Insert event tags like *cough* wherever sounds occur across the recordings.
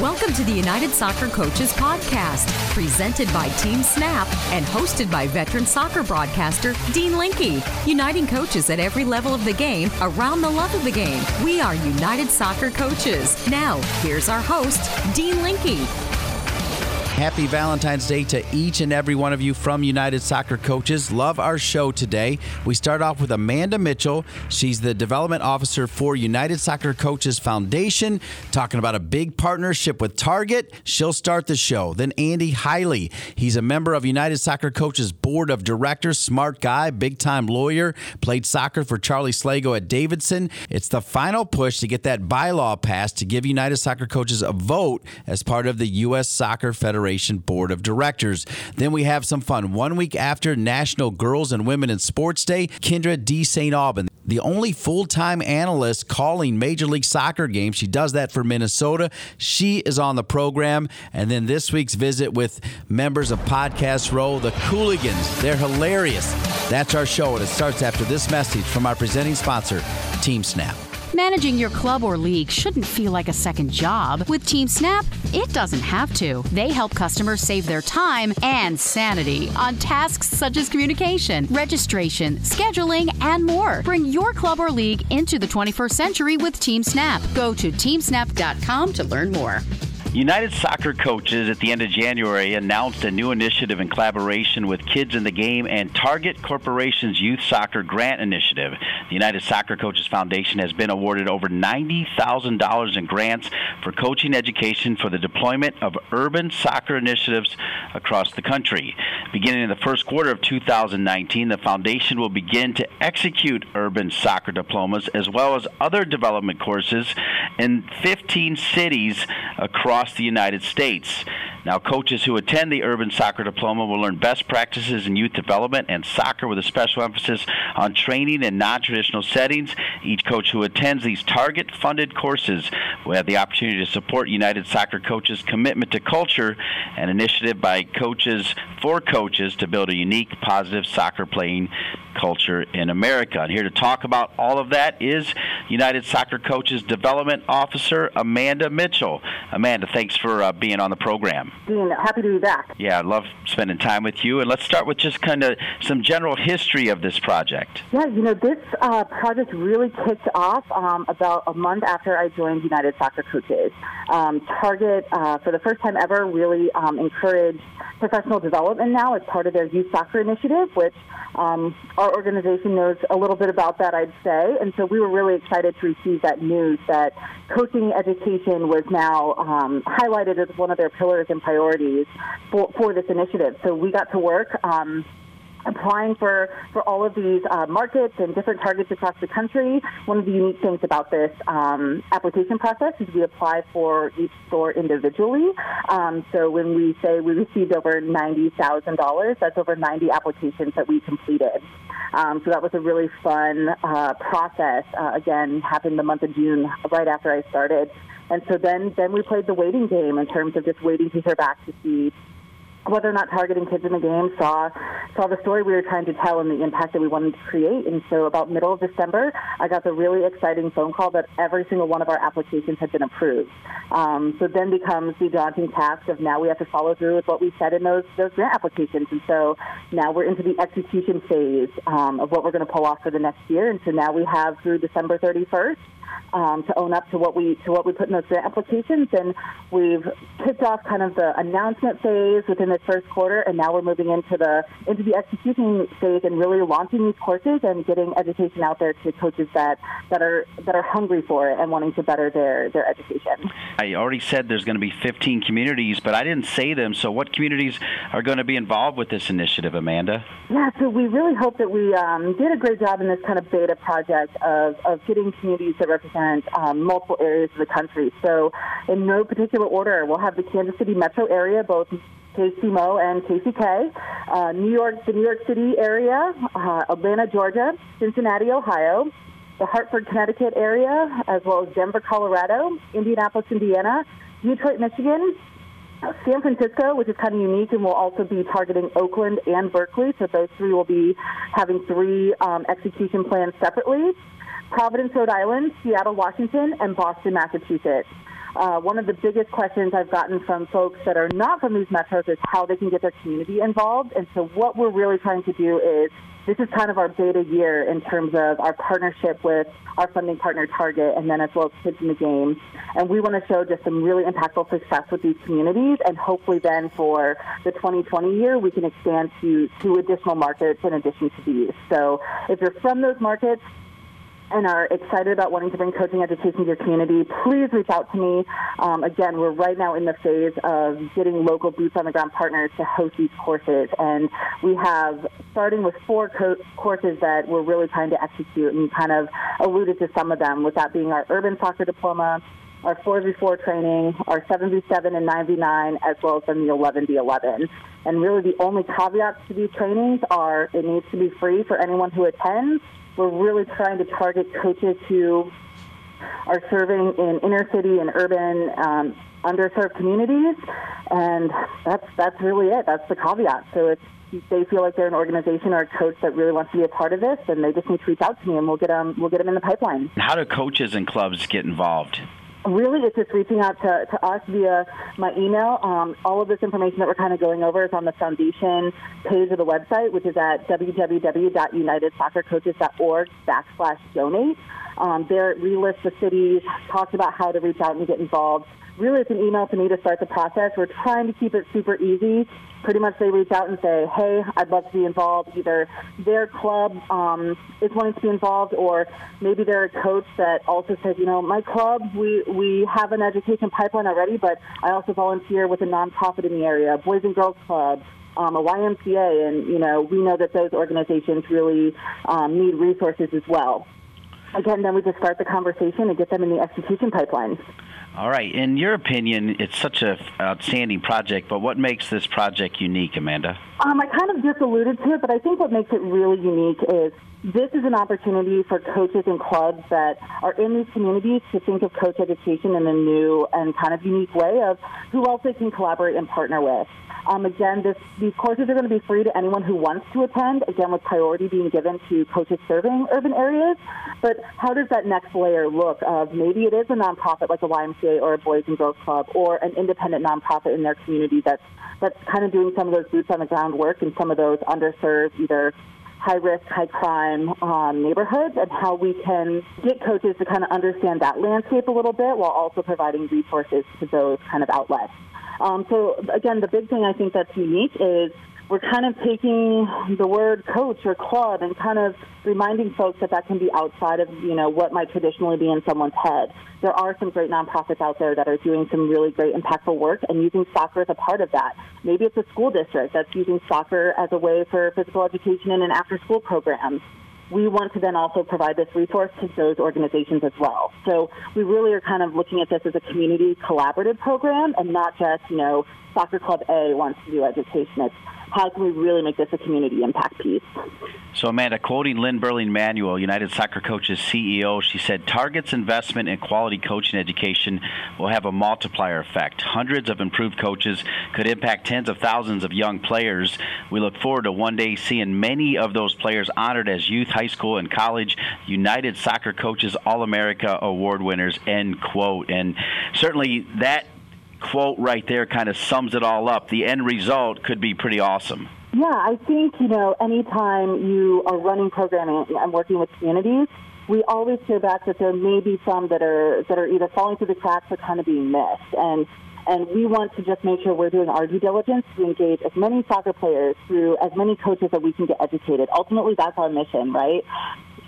Welcome to the United Soccer Coaches Podcast, presented by Team Snap and hosted by veteran soccer broadcaster Dean Linke, uniting coaches at every level of the game around the love of the game. We are United Soccer Coaches. Now, here's our host, Dean Linke. Happy Valentine's Day to each and every one of you from United Soccer Coaches. Love our show today. We start off with Amanda Mitchell. She's the development officer for United Soccer Coaches Foundation, talking about a big partnership with Target. She'll start the show. Then Andy Haile. He's a member of United Soccer Coaches Board of Directors, smart guy, big time lawyer, played soccer for Charlie Slagle at Davidson. It's the final push to get that bylaw passed to give United Soccer Coaches a vote as part of the U.S. Soccer Federation Federation Board of Directors. Then we have some fun. One week after National Girls and Women in Sports Day, Kyndra D. St. Aubin, the only full time analyst calling Major League Soccer games. She does that for Minnesota. She is on the program. And then this week's visit with members of Podcast Row, the Cooligans. They're hilarious. That's our show, and it starts after this message from our presenting sponsor, Team Snap. Managing your club or league shouldn't feel like a second job. With Team Snap, it doesn't have to. They help customers save their time and sanity on tasks such as communication, registration, scheduling, and more. Bring your club or league into the 21st century with Team Snap. Go to teamsnap.com to learn more. United Soccer Coaches at the end of January announced a new initiative in collaboration with Kids in the Game and Target Corporation's Youth Soccer Grant Initiative. The United Soccer Coaches Foundation has been awarded over $90,000 in grants for coaching education for the deployment of urban soccer initiatives across the country. Beginning in the first quarter of 2019, the foundation will begin to execute urban soccer diplomas as well as other development courses in 15 cities across across the United States. Now, coaches who attend the Urban Soccer Diploma will learn best practices in youth development and soccer with a special emphasis on training in non traditional settings. Each coach who attends these target funded courses will have the opportunity to support United Soccer Coaches' commitment to culture, an initiative by coaches for coaches to build a unique, positive soccer playing culture in America. And here to talk about all of that is United Soccer Coaches Development Officer Amanda Mitchell. Amanda, thanks for uh, being on the program. Dean, happy to be back. Yeah, I love spending time with you. And let's start with just kind of some general history of this project. Yeah, you know, this uh, project really kicked off um, about a month after I joined United Soccer Coaches. Um, Target, uh, for the first time ever, really um, encouraged professional development now as part of their youth soccer initiative, which um, our organization knows a little bit about that, I'd say. And so we were really excited to receive that news that coaching education was now um, highlighted as one of their pillars and priorities for, for this initiative. So we got to work. Um, applying for, for all of these uh, markets and different targets across the country. One of the unique things about this um, application process is we apply for each store individually. Um, so when we say we received over $90,000, that's over 90 applications that we completed. Um, so that was a really fun uh, process. Uh, again, happened the month of June, right after I started. And so then, then we played the waiting game in terms of just waiting to hear back to see whether or not targeting kids in the game saw saw the story we were trying to tell and the impact that we wanted to create. And so about middle of December, I got the really exciting phone call that every single one of our applications had been approved. Um, so then becomes the daunting task of now we have to follow through with what we said in those those grant applications. And so now we're into the execution phase um, of what we're going to pull off for the next year. And so now we have through December 31st um, to own up to what we to what we put in those grant applications, and we've kicked off kind of the announcement phase within this first quarter, and now we're moving into the into the execution phase and really launching these courses and getting education out there to coaches that that are that are hungry for it and wanting to better their their education. I already said there's going to be 15 communities, but I didn't say them. So what communities are going to be involved with this initiative, Amanda? Yeah, so we really hope that we um, did a great job in this kind of beta project of, of getting communities that represent um, multiple areas of the country. So, in no particular order, we'll have the Kansas City metro area, both KCMO and KCK, uh, New York, the New York City area, uh, Atlanta, Georgia, Cincinnati, Ohio, the Hartford, Connecticut area, as well as Denver, Colorado, Indianapolis, Indiana, Detroit, Michigan, San Francisco, which is kind of unique, and we'll also be targeting Oakland and Berkeley. So those three will be having three um, execution plans separately. Providence, Rhode Island, Seattle, Washington, and Boston, Massachusetts. uh, one of the biggest questions I've gotten from folks that are not from these metros is how they can get their community involved. And so what we're really trying to do is this is kind of our beta year in terms of our partnership with our funding partner Target and then as well as Kids in the Game. And we want to show just some really impactful success with these communities and hopefully then for the 2020 year we can expand to two additional markets in addition to these. So if you're from those markets, and are excited about wanting to bring coaching education to your community, please reach out to me. Um, again, we're right now in the phase of getting local boots on the ground partners to host these courses. And we have, starting with four co- courses that we're really trying to execute, and you kind of alluded to some of them, with that being our urban soccer diploma, our 4v4 training, our 7v7 and 9v9, as well as then the 11v11. And really the only caveats to these trainings are it needs to be free for anyone who attends we're really trying to target coaches who are serving in inner city and urban um, underserved communities, and that's that's really it. That's the caveat. So if they feel like they're an organization or a coach that really wants to be a part of this, then they just need to reach out to me, and we'll get them we'll get them in the pipeline. How do coaches and clubs get involved? Really it's just reaching out to, to us via my email. Um, all of this information that we're kind of going over is on the foundation page of the website, which is at www.unitedsoccercoaches.org backslash donate. Um, there it relists the cities, talks about how to reach out and get involved really it's an email to me to start the process. We're trying to keep it super easy. Pretty much they reach out and say, hey, I'd love to be involved. Either their club um, is wanting to be involved or maybe they're a coach that also says, you know, my club, we, we have an education pipeline already, but I also volunteer with a nonprofit in the area, Boys and Girls Club, um, a YMCA, and you know we know that those organizations really um, need resources as well. Again, then we just start the conversation and get them in the execution pipeline. All right. In your opinion, it's such an outstanding project, but what makes this project unique, Amanda? Um, I kind of just alluded to it, but I think what makes it really unique is this is an opportunity for coaches and clubs that are in these communities to think of coach education in a new and kind of unique way of who else they can collaborate and partner with. Um, again, this, these courses are going to be free to anyone who wants to attend, again, with priority being given to coaches serving urban areas. But how does that next layer look of maybe it is a nonprofit like a YMCA or a Boys and Girls Club or an independent nonprofit in their community that's, that's kind of doing some of those boots on the ground work and some of those underserved, either high risk, high crime um, neighborhoods and how we can get coaches to kind of understand that landscape a little bit while also providing resources to those kind of outlets. Um, so again, the big thing I think that's unique is we're kind of taking the word coach or club and kind of reminding folks that that can be outside of you know what might traditionally be in someone's head. There are some great nonprofits out there that are doing some really great impactful work and using soccer as a part of that. Maybe it's a school district that's using soccer as a way for physical education in an after-school program we want to then also provide this resource to those organizations as well. So we really are kind of looking at this as a community collaborative program and not just, you know, Soccer Club A wants to do education. It's how can we really make this a community impact piece? So, Amanda, quoting Lynn Berling Manuel, United Soccer Coaches CEO, she said, Target's investment in quality coaching education will have a multiplier effect. Hundreds of improved coaches could impact tens of thousands of young players. We look forward to one day seeing many of those players honored as youth, high school, and college United Soccer Coaches All America Award winners, end quote. And certainly that quote right there kind of sums it all up. The end result could be pretty awesome. Yeah, I think, you know, anytime you are running programming and working with communities, we always hear back that there may be some that are that are either falling through the cracks or kind of being missed. And and we want to just make sure we're doing our due diligence to engage as many soccer players through as many coaches that we can get educated. Ultimately, that's our mission, right?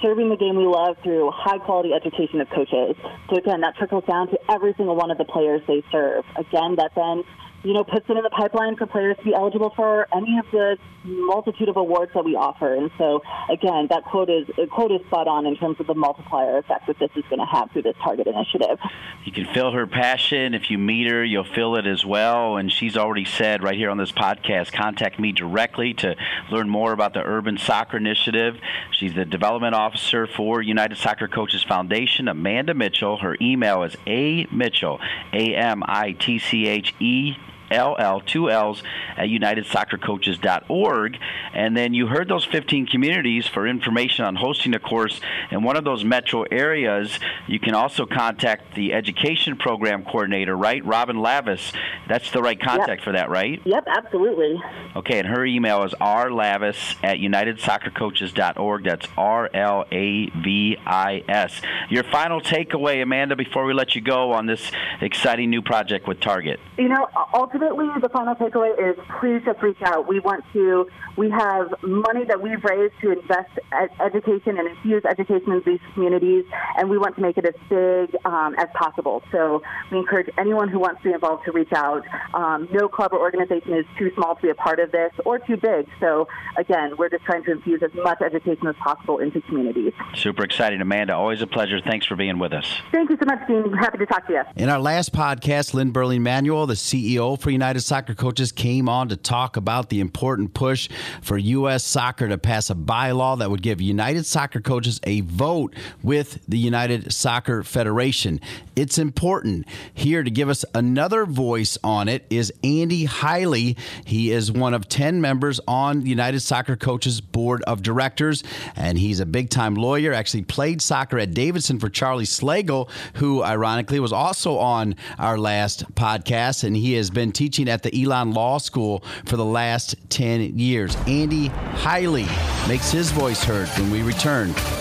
Serving the game we love through high quality education of coaches. So again, that trickles down to every single one of the players they serve. Again, that then you know, puts it in the pipeline for players to be eligible for any of the multitude of awards that we offer. And so, again, that quote is quote is spot on in terms of the multiplier effect that this is going to have through this Target initiative. You can feel her passion. If you meet her, you'll feel it as well. And she's already said right here on this podcast, contact me directly to learn more about the Urban Soccer Initiative. She's the development officer for United Soccer Coaches Foundation, Amanda Mitchell. Her email is a mitchell, A M I T C H E LL, two L's, at unitedsoccercoaches.org. And then you heard those 15 communities for information on hosting a course in one of those metro areas. You can also contact the education program coordinator, right? Robin Lavis. That's the right contact yep. for that, right? Yep, absolutely. Okay, and her email is rlavis at unitedsoccercoaches.org. That's R L A V I S. Your final takeaway, Amanda, before we let you go on this exciting new project with Target? You know, ultimately, the final takeaway is please just reach out. We want to, we have money that we've raised to invest ed- education and infuse education in these communities, and we want to make it as big um, as possible. So we encourage anyone who wants to be involved to reach out. Um, no club or organization is too small to be a part of this or too big. So again, we're just trying to infuse as much education as possible into communities. Super exciting, Amanda. Always a pleasure. Thanks for being with us. Thank you so much, Dean. Happy to talk to you. In our last podcast, Lynn Berling Manuel, the CEO for United Soccer Coaches, came on to talk about the important push for U.S. Soccer to pass a bylaw that would give United Soccer Coaches a vote with the United Soccer Federation. It's important. Here to give us another voice on it is Andy Haile. He is one of 10 members on the United Soccer Coaches Board of Directors, and he's a big time lawyer. Actually, played soccer at Davidson for Charlie Slagle, who ironically was also on our last podcast, and he has been teaching at the Elon Law School for the last 10 years. Andy Haile makes his voice heard when we return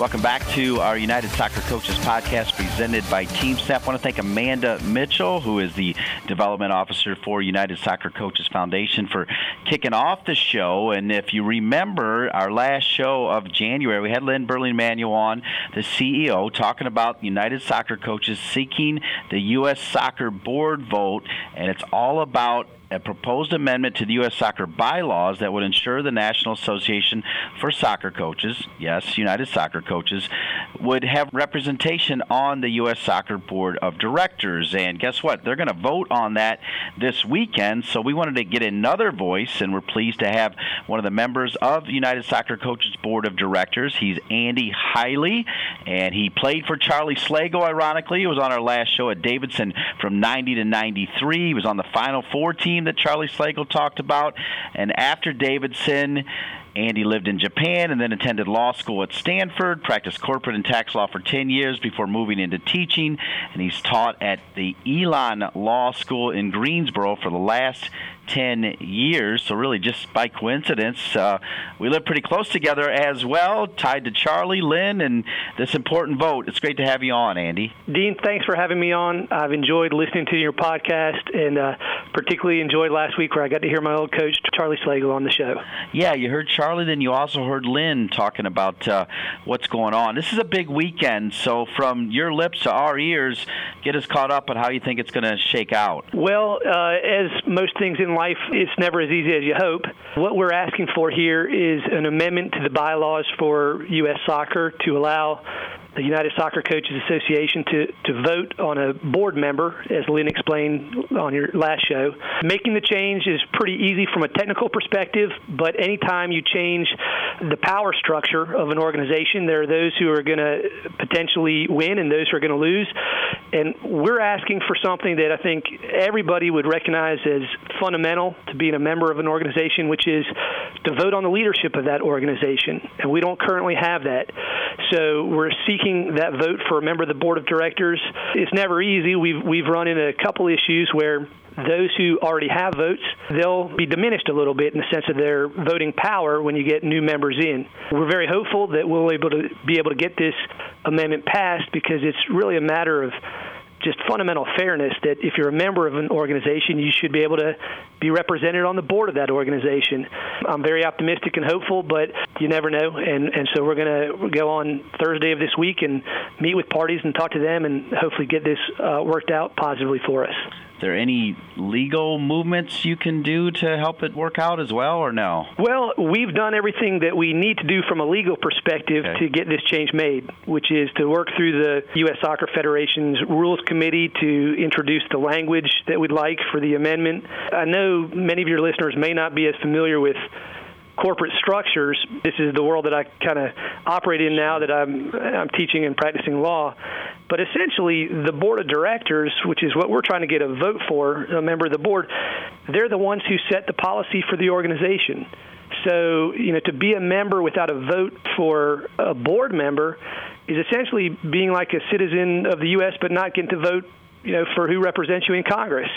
Welcome back to our United Soccer Coaches podcast presented by Team Snap. I want to thank Amanda Mitchell, who is the development officer for United Soccer Coaches Foundation, for kicking off the show. And if you remember our last show of January, we had Lynn Berling Manuel on, the CEO, talking about United Soccer Coaches seeking the U.S. Soccer Board vote. And it's all about a proposed amendment to the U.S. soccer bylaws that would ensure the National Association for Soccer Coaches, yes, United Soccer Coaches, would have representation on the U.S. Soccer Board of Directors. And guess what? They're going to vote on that this weekend. So we wanted to get another voice, and we're pleased to have one of the members of United Soccer Coaches Board of Directors. He's Andy Haile, and he played for Charlie Slagle, ironically. He was on our last show at Davidson from 90 to 93. He was on the Final Four team team that Charlie Slagle talked about. And after Davidson, Andy lived in Japan and then attended law school at Stanford, practiced corporate and tax law for 10 years before moving into teaching, and he's taught at the Elon Law School in Greensboro for the last 10 years. So, really, just by coincidence, uh, we live pretty close together as well, tied to Charlie, Lynn, and this important vote. It's great to have you on, Andy. Dean, thanks for having me on. I've enjoyed listening to your podcast and uh, particularly enjoyed last week where I got to hear my old coach, Charlie Slagle, on the show. Yeah, you heard Charlie, then you also heard Lynn talking about uh, what's going on. This is a big weekend, so from your lips to our ears, get us caught up on how you think it's going to shake out. Well, uh, as most things in life, it's never as easy as you hope. What we're asking for here is an amendment to the bylaws for U.S. soccer to allow the United Soccer Coaches Association to, to vote on a board member, as Lynn explained on your last show. Making the change is pretty easy from a technical perspective, but anytime you change the power structure of an organization, there are those who are going to potentially win and those who are going to lose. And we're asking for something that I think everybody would recognize as fundamental to being a member of an organization, which is to vote on the leadership of that organization. And we don't currently have that. So we're seeking that vote for a member of the board of directors. It's never easy. We've, we've run into a couple issues where those who already have votes, they'll be diminished a little bit in the sense of their voting power when you get new members in. We're very hopeful that we'll able to be able to get this amendment passed because it's really a matter of just fundamental fairness that if you're a member of an organization, you should be able to be represented on the board of that organization. I'm very optimistic and hopeful, but you never know. And, and so we're going to go on Thursday of this week and meet with parties and talk to them and hopefully get this uh, worked out positively for us there any legal movements you can do to help it work out as well, or no? Well, we've done everything that we need to do from a legal perspective okay. to get this change made, which is to work through the U.S. Soccer Federation's Rules Committee to introduce the language that we'd like for the amendment. I know many of your listeners may not be as familiar with corporate structures. This is the world that I kind of operate in now that I'm I'm teaching and practicing law. But essentially, the board of directors, which is what we're trying to get a vote for, a member of the board, they're the ones who set the policy for the organization. So, you know, to be a member without a vote for a board member is essentially being like a citizen of the U.S. but not getting to vote you know, for who represents you in Congress.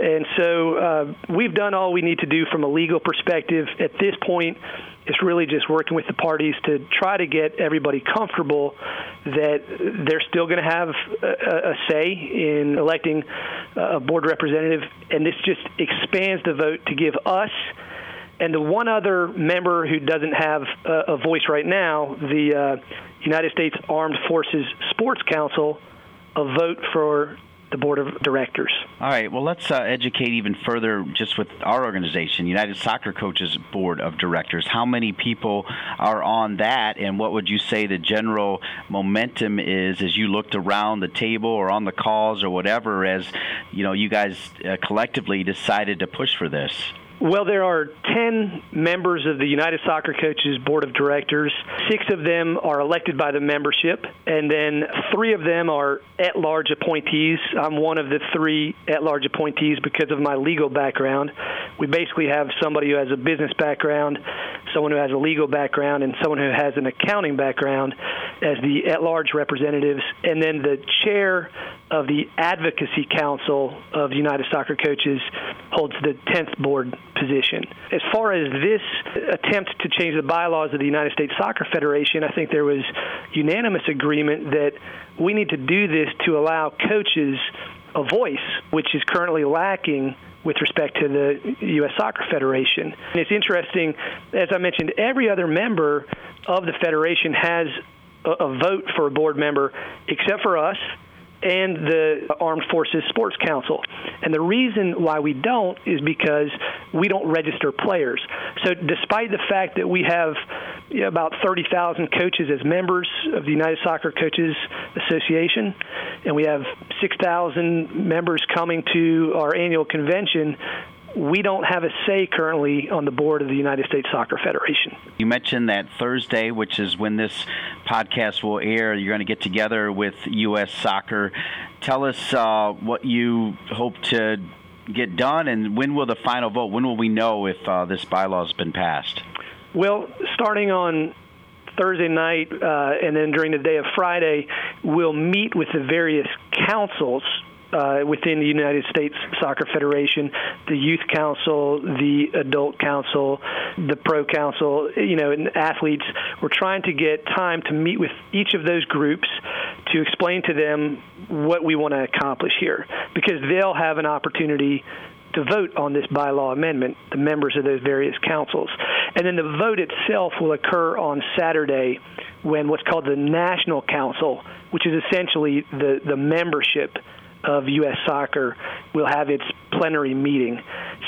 And so uh, we've done all we need to do from a legal perspective. At this point, it's really just working with the parties to try to get everybody comfortable that they're still going to have a, a, say in electing a board representative, and this just expands the vote to give us and the one other member who doesn't have a, a voice right now, the uh, United States Armed Forces Sports Council, a vote for the board of directors. All right. Well, let's uh, educate even further just with our organization, United Soccer Coaches Board of Directors. How many people are on that, and what would you say the general momentum is as you looked around the table or on the calls or whatever, as you know, you guys uh, collectively decided to push for this? Well, there are 10 members of the United Soccer Coaches Board of Directors. Six of them are elected by the membership, and then three of them are at large appointees. I'm one of the three at large appointees because of my legal background. We basically have somebody who has a business background, someone who has a legal background, and someone who has an accounting background as the at large representatives, and then the chair of the Advocacy Council of United Soccer Coaches holds the 10th board position. As far as this attempt to change the bylaws of the United States Soccer Federation, I think there was unanimous agreement that we need to do this to allow coaches a voice, which is currently lacking with respect to the U.S. Soccer Federation. And it's interesting, as I mentioned, every other member of the federation has a vote for a board member except for us and the Armed Forces Sports Council. And the reason why we don't is because we don't register players. So, despite the fact that we have you know, about 30,000 coaches as members of the United Soccer Coaches Association, and we have 6,000 members coming to our annual convention, we don't have a say currently on the board of the United States Soccer Federation. You mentioned that Thursday, which is when this podcast will air, you're going to get together with U.S. Soccer. Tell us uh, what you hope to get done, and when will the final vote? When will we know if uh, this bylaw has been passed? Well, starting on Thursday night uh, and then during the day of Friday, we'll meet with the various councils uh, within the United States Soccer Federation, the Youth Council, the Adult Council, the Pro Council, you know, and athletes. We're trying to get time to meet with each of those groups to explain to them what we want to accomplish here because they'll have an opportunity to vote on this bylaw amendment, the members of those various councils. And then the vote itself will occur on Saturday when what's called the National Council, which is essentially the, the membership of U.S. Soccer will have its plenary meeting.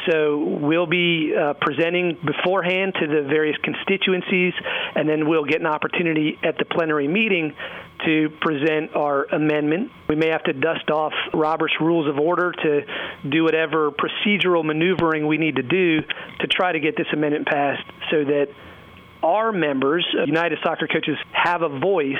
So we'll be uh, presenting beforehand to the various constituencies, and then we'll get an opportunity at the plenary meeting to present our amendment. We may have to dust off Robert's Rules of Order to do whatever procedural maneuvering we need to do to try to get this amendment passed so that our members, United Soccer Coaches, have a voice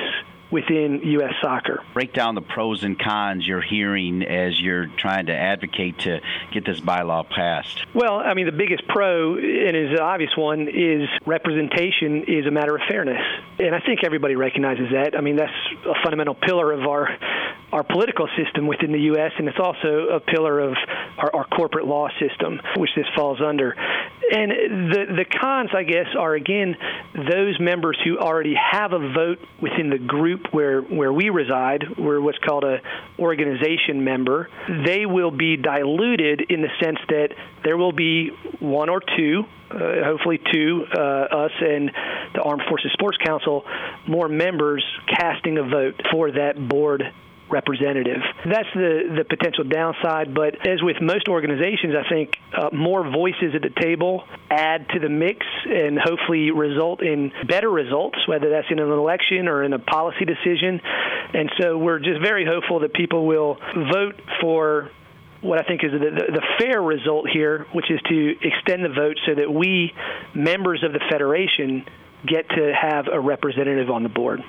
within U.S. soccer. Break down the pros and cons you're hearing as you're trying to advocate to get this bylaw passed. Well, I mean, the biggest pro, and is an obvious one, is representation is a matter of fairness. And I think everybody recognizes that. I mean, that's a fundamental pillar of our our political system within the U.S., and it's also a pillar of our, our corporate law system, which this falls under. And the the cons, I guess, are again those members who already have a vote within the group where where we reside. We're what's called a organization member. They will be diluted in the sense that there will be one or two uh, hopefully two, uh, us and the Armed Forces Sports Council, more members casting a vote for that board representative. That's the, the potential downside, but as with most organizations, I think uh, more voices at the table add to the mix and hopefully result in better results, whether that's in an election or in a policy decision. And so we're just very hopeful that people will vote for what I think is the, the, the, fair result here, which is to extend the vote so that we, members of the Federation, get to have a representative on the board.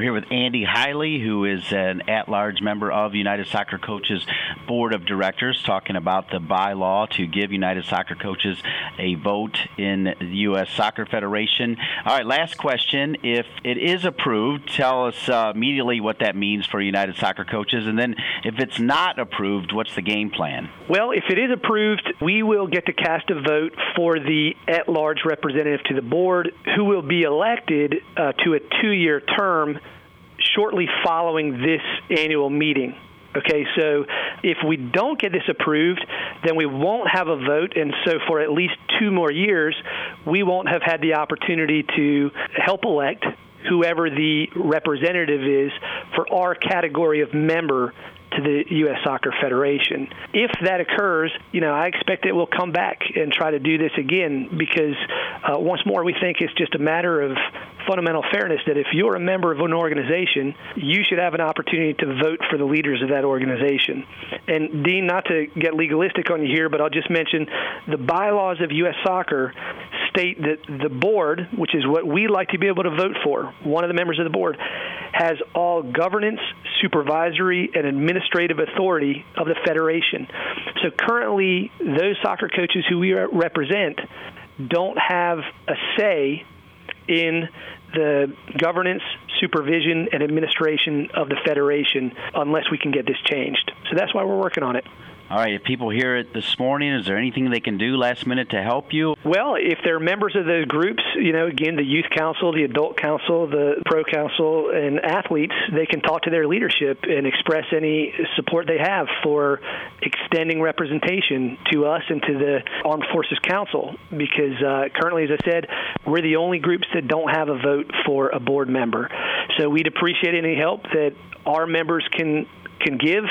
We're here with Andy Haile, who is an at large member of United Soccer Coaches Board of Directors, talking about the bylaw to give United Soccer Coaches a vote in the U.S. Soccer Federation. All right, last question. If it is approved, tell us uh, immediately what that means for United Soccer Coaches. And then if it's not approved, what's the game plan? Well, if it is approved, we will get to cast a vote for the at large representative to the board who will be elected uh, to a two year term shortly following this annual meeting. Okay, so if we don't get this approved, then we won't have a vote, and so for at least two more years, we won't have had the opportunity to help elect whoever the representative is for our category of member to the U.S. Soccer Federation. If that occurs, you know, I expect it will come back and try to do this again because uh, once more, we think it's just a matter of fundamental fairness that if you're a member of an organization, you should have an opportunity to vote for the leaders of that organization. And Dean, not to get legalistic on you here, but I'll just mention the bylaws of U.S. Soccer state that the board, which is what we like to be able to vote for, one of the members of the board, has all governance, supervisory, and administrative authority of the federation. So currently, those soccer coaches who we represent don't have a say in the governance, supervision, and administration of the Federation unless we can get this changed. So that's why we're working on it. All right, if people hear it this morning, is there anything they can do last minute to help you? Well, if they're members of the groups, you know, again, the youth council, the adult council, the pro council, and athletes, they can talk to their leadership and express any support they have for extending representation to us and to the Armed Forces Council. Because uh, currently, as I said, we're the only groups that don't have a vote for a board member. So we'd appreciate any help that our members can can give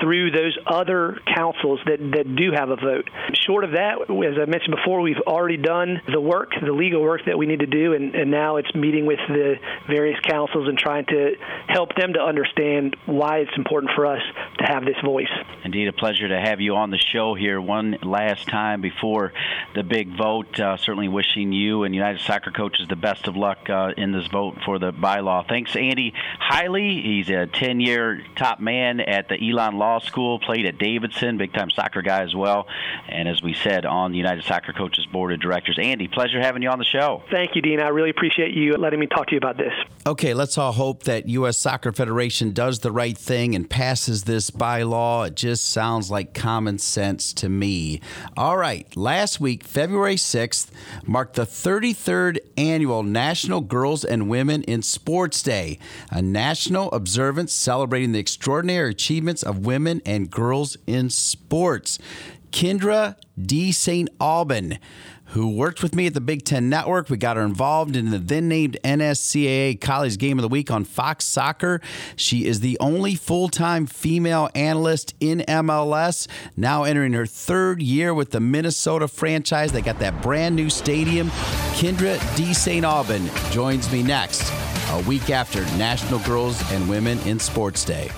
through those other councils that, that do have a vote. Short of that, as I mentioned before, we've already done the work, the legal work that we need to do, and, and now it's meeting with the various councils and trying to help them to understand why it's important for us to have this voice. Indeed, a pleasure to have you on the show here one last time before the big vote. Uh, certainly wishing you and United Soccer Coaches the best of luck uh, in this vote for the bylaw. Thanks, Andy Haile. He's a 10 year top man at the Elon Law School, played at Davidson, big time soccer guy as well. And as we said, on the United Soccer Coaches Board of Directors. Andy, pleasure having you on the show. Thank you, Dean. I really appreciate you letting me talk to you about this. Okay, let's all hope that U.S. Soccer Federation does the right thing and passes this bylaw. It just sounds like common sense to me. All right, last week, February 6th, marked the 33rd annual National Girls and Women in Sports Day, a national observance celebrating the extraordinary achievements of women and girls in sports. Kyndra D. St. Aubin, who worked with me at the Big Ten Network. We got her involved in the then named NSCAA College Game of the Week on Fox Soccer. She is the only full time female analyst in MLS, now entering her third year with the Minnesota franchise. They got that brand new stadium. Kyndra D. St. Aubin joins me next, a week after National Girls and Women in Sports Day.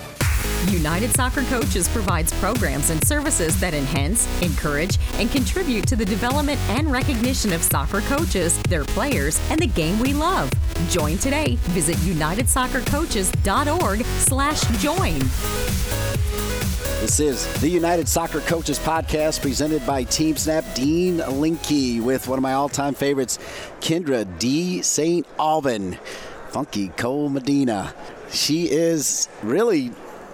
United Soccer Coaches provides programs and services that enhance, encourage, and contribute to the development and recognition of soccer coaches, their players, and the game we love. Join today. Visit unitedsoccercoaches.org slash join. This is the United Soccer Coaches Podcast presented by Team Snap. Dean Linke with one of my all-time favorites, Kyndra D. St. Aubin. Funky Cold Medina. She is really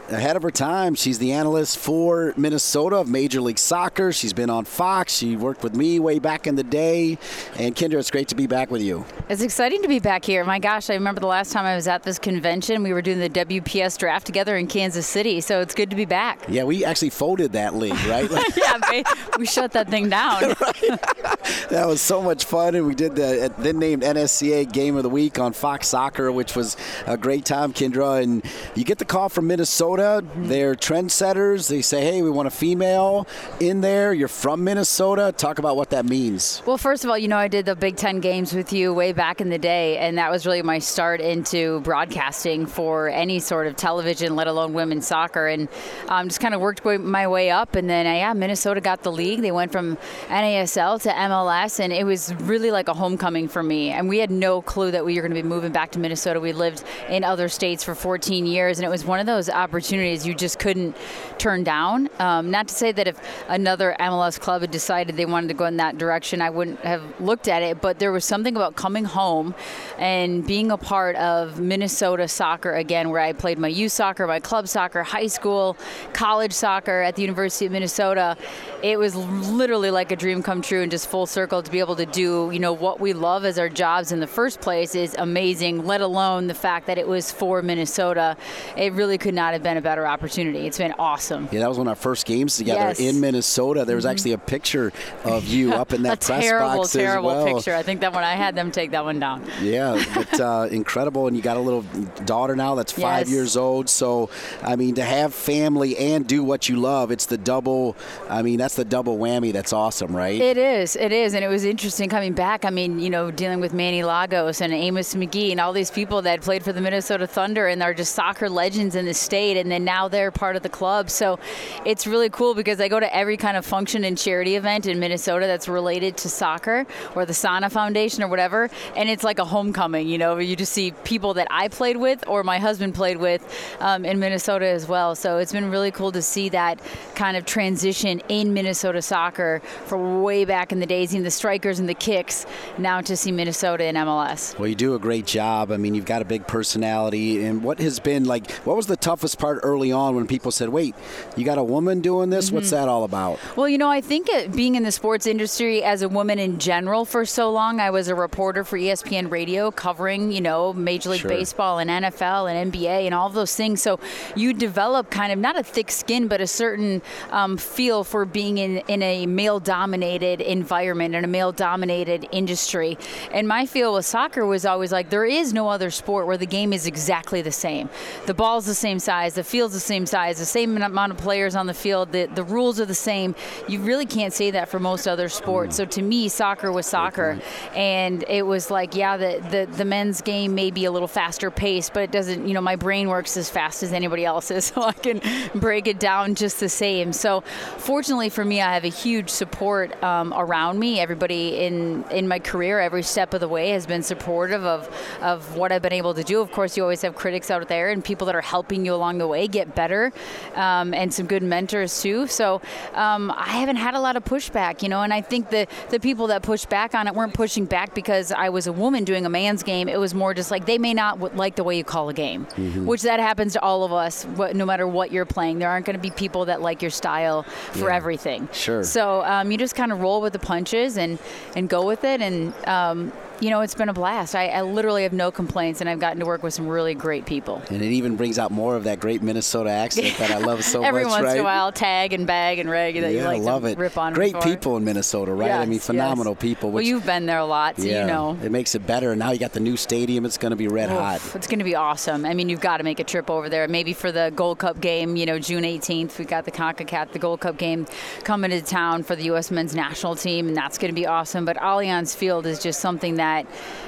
ahead of her time. She's the analyst for Minnesota of Major League Soccer. She's been on Fox. She worked with me way back in the day. And Kyndra, it's great to be back with you. It's exciting to be back here. My gosh, I remember the last time I was at this convention. We were doing the WPS draft together in Kansas City, so it's good to be back. Yeah, we actually folded that league, right? *laughs* yeah, we shut that thing down. *laughs* that was so much fun, and we did the uh, then named NSCAA Game of the Week on Fox Soccer, which was a great time, Kyndra. And you get the call from Minnesota. They're trendsetters. They say, hey, we want a female in there. You're from Minnesota. Talk about what that means. Well, first of all, you know, I did the Big Ten games with you way back in the day, and that was really my start into broadcasting for any sort of television, let alone women's soccer. And um, just kind of worked my way up. And then, uh, yeah, Minnesota got the league. They went from NASL to MLS, and it was really like a homecoming for me. And we had no clue that we were going to be moving back to Minnesota. We lived in other states for 14 years, and it was one of those opportunities you just couldn't turn down. Um, not to say that if another MLS club had decided they wanted to go in that direction, I wouldn't have looked at it. But there was something about coming home and being a part of Minnesota soccer again, where I played my youth soccer, my club soccer, high school, college soccer at the University of Minnesota. It was literally like a dream come true and just full circle to be able to do, you know, what we love as our jobs in the first place is amazing, let alone the fact that it was for Minnesota. It really could not have been a better opportunity. It's been awesome. Yeah, that was one of our first games together yes. in Minnesota. There was mm-hmm. actually a picture of you up in *laughs* that press terrible, box terrible as well. picture. I think that one I had them take that one down. Yeah, but uh, *laughs* incredible. And you got a little daughter now that's five yes. years old. So, I mean, to have family and do what you love, it's the double. I mean, that's the double whammy. That's awesome, right? It is. It is. And it was interesting coming back. I mean, you know, dealing with Manny Lagos and Amos Magee and all these people that played for the Minnesota Thunder and are just soccer legends in the state. And then now they're part of the club. So it's really cool because I go to every kind of function and charity event in Minnesota that's related to soccer or the Sana Foundation or whatever. And it's like a homecoming, you know, where you just see people that I played with or my husband played with um, in Minnesota as well. So it's been really cool to see that kind of transition in Minnesota soccer from way back in the days, even the strikers and the kicks, now to see Minnesota in MLS. Well, you do a great job. I mean, you've got a big personality. And what has been like, what was the toughest part early on when people said, wait, you got a woman doing this? Mm-hmm. What's that all about? Well, you know, I think it, being in the sports industry as a woman in general for so long, I was a reporter for ESPN Radio covering, you know, Major League Sure. Baseball and NFL and NBA and all those things. So you develop kind of not a thick skin, but a certain um, feel for being in, in a male dominated environment and a male dominated industry. And my feel with soccer was always like there is no other sport where the game is exactly the same. The ball's the same size, the field's the same size, the same amount of players on the field, the, the rules are the same. You really can't say that for most other sports. So to me, soccer was soccer. And it was like, yeah, the, the, the men's game may be a little faster paced, but it doesn't, you know, my brain works as fast as anybody else's, *laughs* so I can break it down just the same. So fortunately for me, I have a huge support um, around me. Everybody in, in my career, every step of the way, has been supportive of, of what I've been able to do. Of course, you always have critics out there and people that are helping you along the way get better um, and some good mentors too. So um, I haven't had a lot of pushback, you know, and I think the, the people that pushed back on it weren't pushing back because I was a woman doing a man's game. It was more just like they may not w- like the way you call a game, Mm-hmm. which that happens to all of us, what, no matter what you're playing. There aren't going to be people that like your style for Yeah. everything. Sure. So um, you just kind of roll with the punches and, and go with it. And, um, you know, it's been a blast. I, I literally have no complaints, and I've gotten to work with some really great people. And it even brings out more of that great Minnesota accent that I love so *laughs* Every much, Every once right? in a while, tag and bag and reg that yeah, you like I love to it. rip on. It. Great for. people in Minnesota, right? I Yes, mean, yes. phenomenal people. Well, you've been there a lot, so yeah, you know. it makes it better. And now you got the new stadium; it's going to be red Oof, hot. It's going to be awesome. I mean, you've got to make a trip over there. Maybe for the Gold Cup game, you know, June 18th, we got the CONCACAF, the Gold Cup game coming to town for the U.S. men's national team, and that's going to be awesome. But Allianz Field is just something that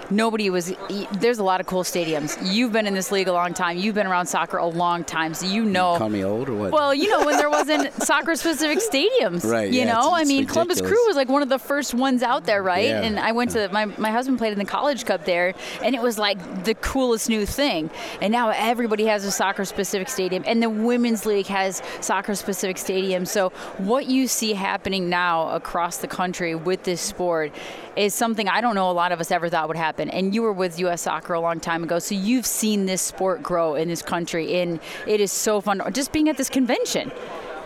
nobody was. There's a lot of cool stadiums. You've been in this league a long time. You've been around soccer a long time, so you know. Call me old or what? Well, you know, when there wasn't *laughs* soccer specific stadiums. Right, You yeah, know, it's- I it's mean, Columbus. Crew was like one of the first ones out there, right? Yeah. And I went to my, my husband played in the college cup there, and it was like the coolest new thing. And now everybody has a soccer specific stadium, and the women's league has soccer specific stadiums. So what you see happening now across the country with this sport is something I don't know a lot of us ever thought would happen. And you were with U.S. Soccer a long time ago, so you've seen this sport grow in this country, and it is so fun. Just being at this convention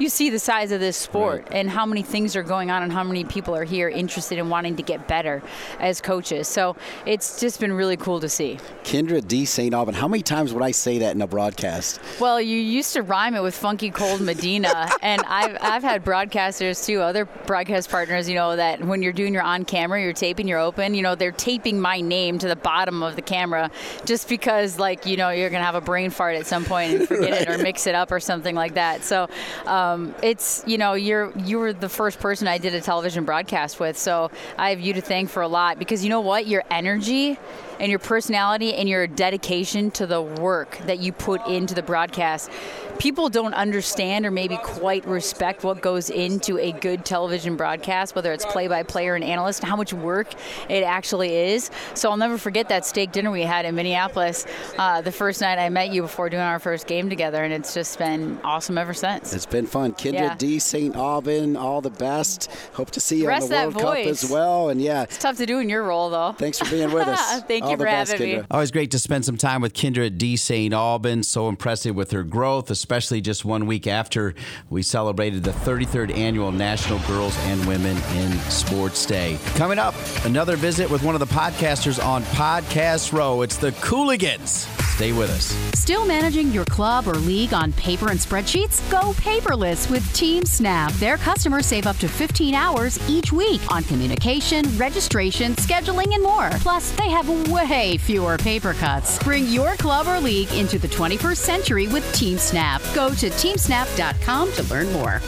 you see the size of this sport right. and how many things are going on and how many people are here interested in wanting to get better as coaches. So it's just been really cool to see. Kyndra D. St. Aubin, how many times would I say that in a broadcast? Well, you used to rhyme it with Funky Cold Medina, *laughs* and I've, I've had broadcasters too, other broadcast partners, you know, that when you're doing your on camera, you're taping, you're open, you know, they're taping my name to the bottom of the camera just because, like, you know, you're going to have a brain fart at some point and forget right. it or *laughs* mix it up or something like that. So, um, um, it's you know you're you were the first person I did a television broadcast with, so I have you to thank for a lot because you know what? Your energy and your personality and your dedication to the work that you put into the broadcast. People don't understand or maybe quite respect what goes into a good television broadcast, whether it's play by player and analyst, how much work it actually is. So I'll never forget that steak dinner we had in Minneapolis uh, the first night I met you before doing our first game together, and it's just been awesome ever since. It's been fun. Kyndra yeah. D. St. Aubin, all the best. Hope to see you Rest on the World Cup as well. And yeah, it's tough to do in your role though. Thanks for being with us. *laughs* Thank you for best, having Kyndra. me. Always great to spend some time with Kyndra D. St. Aubin. So impressive with her growth, especially just one week after we celebrated the 33rd annual National Girls and Women in Sports Day. Coming up, another visit with one of the podcasters on Podcast Row. It's the Cooligans. Stay with us. Still managing your club or league on paper and spreadsheets? Go paperless with Team Snap. Their customers save up to 15 hours each week on communication, registration, scheduling, and more. Plus, they have way fewer paper cuts. Bring your club or league into the 21st century with Team Snap. Go to teamsnap.com to learn more.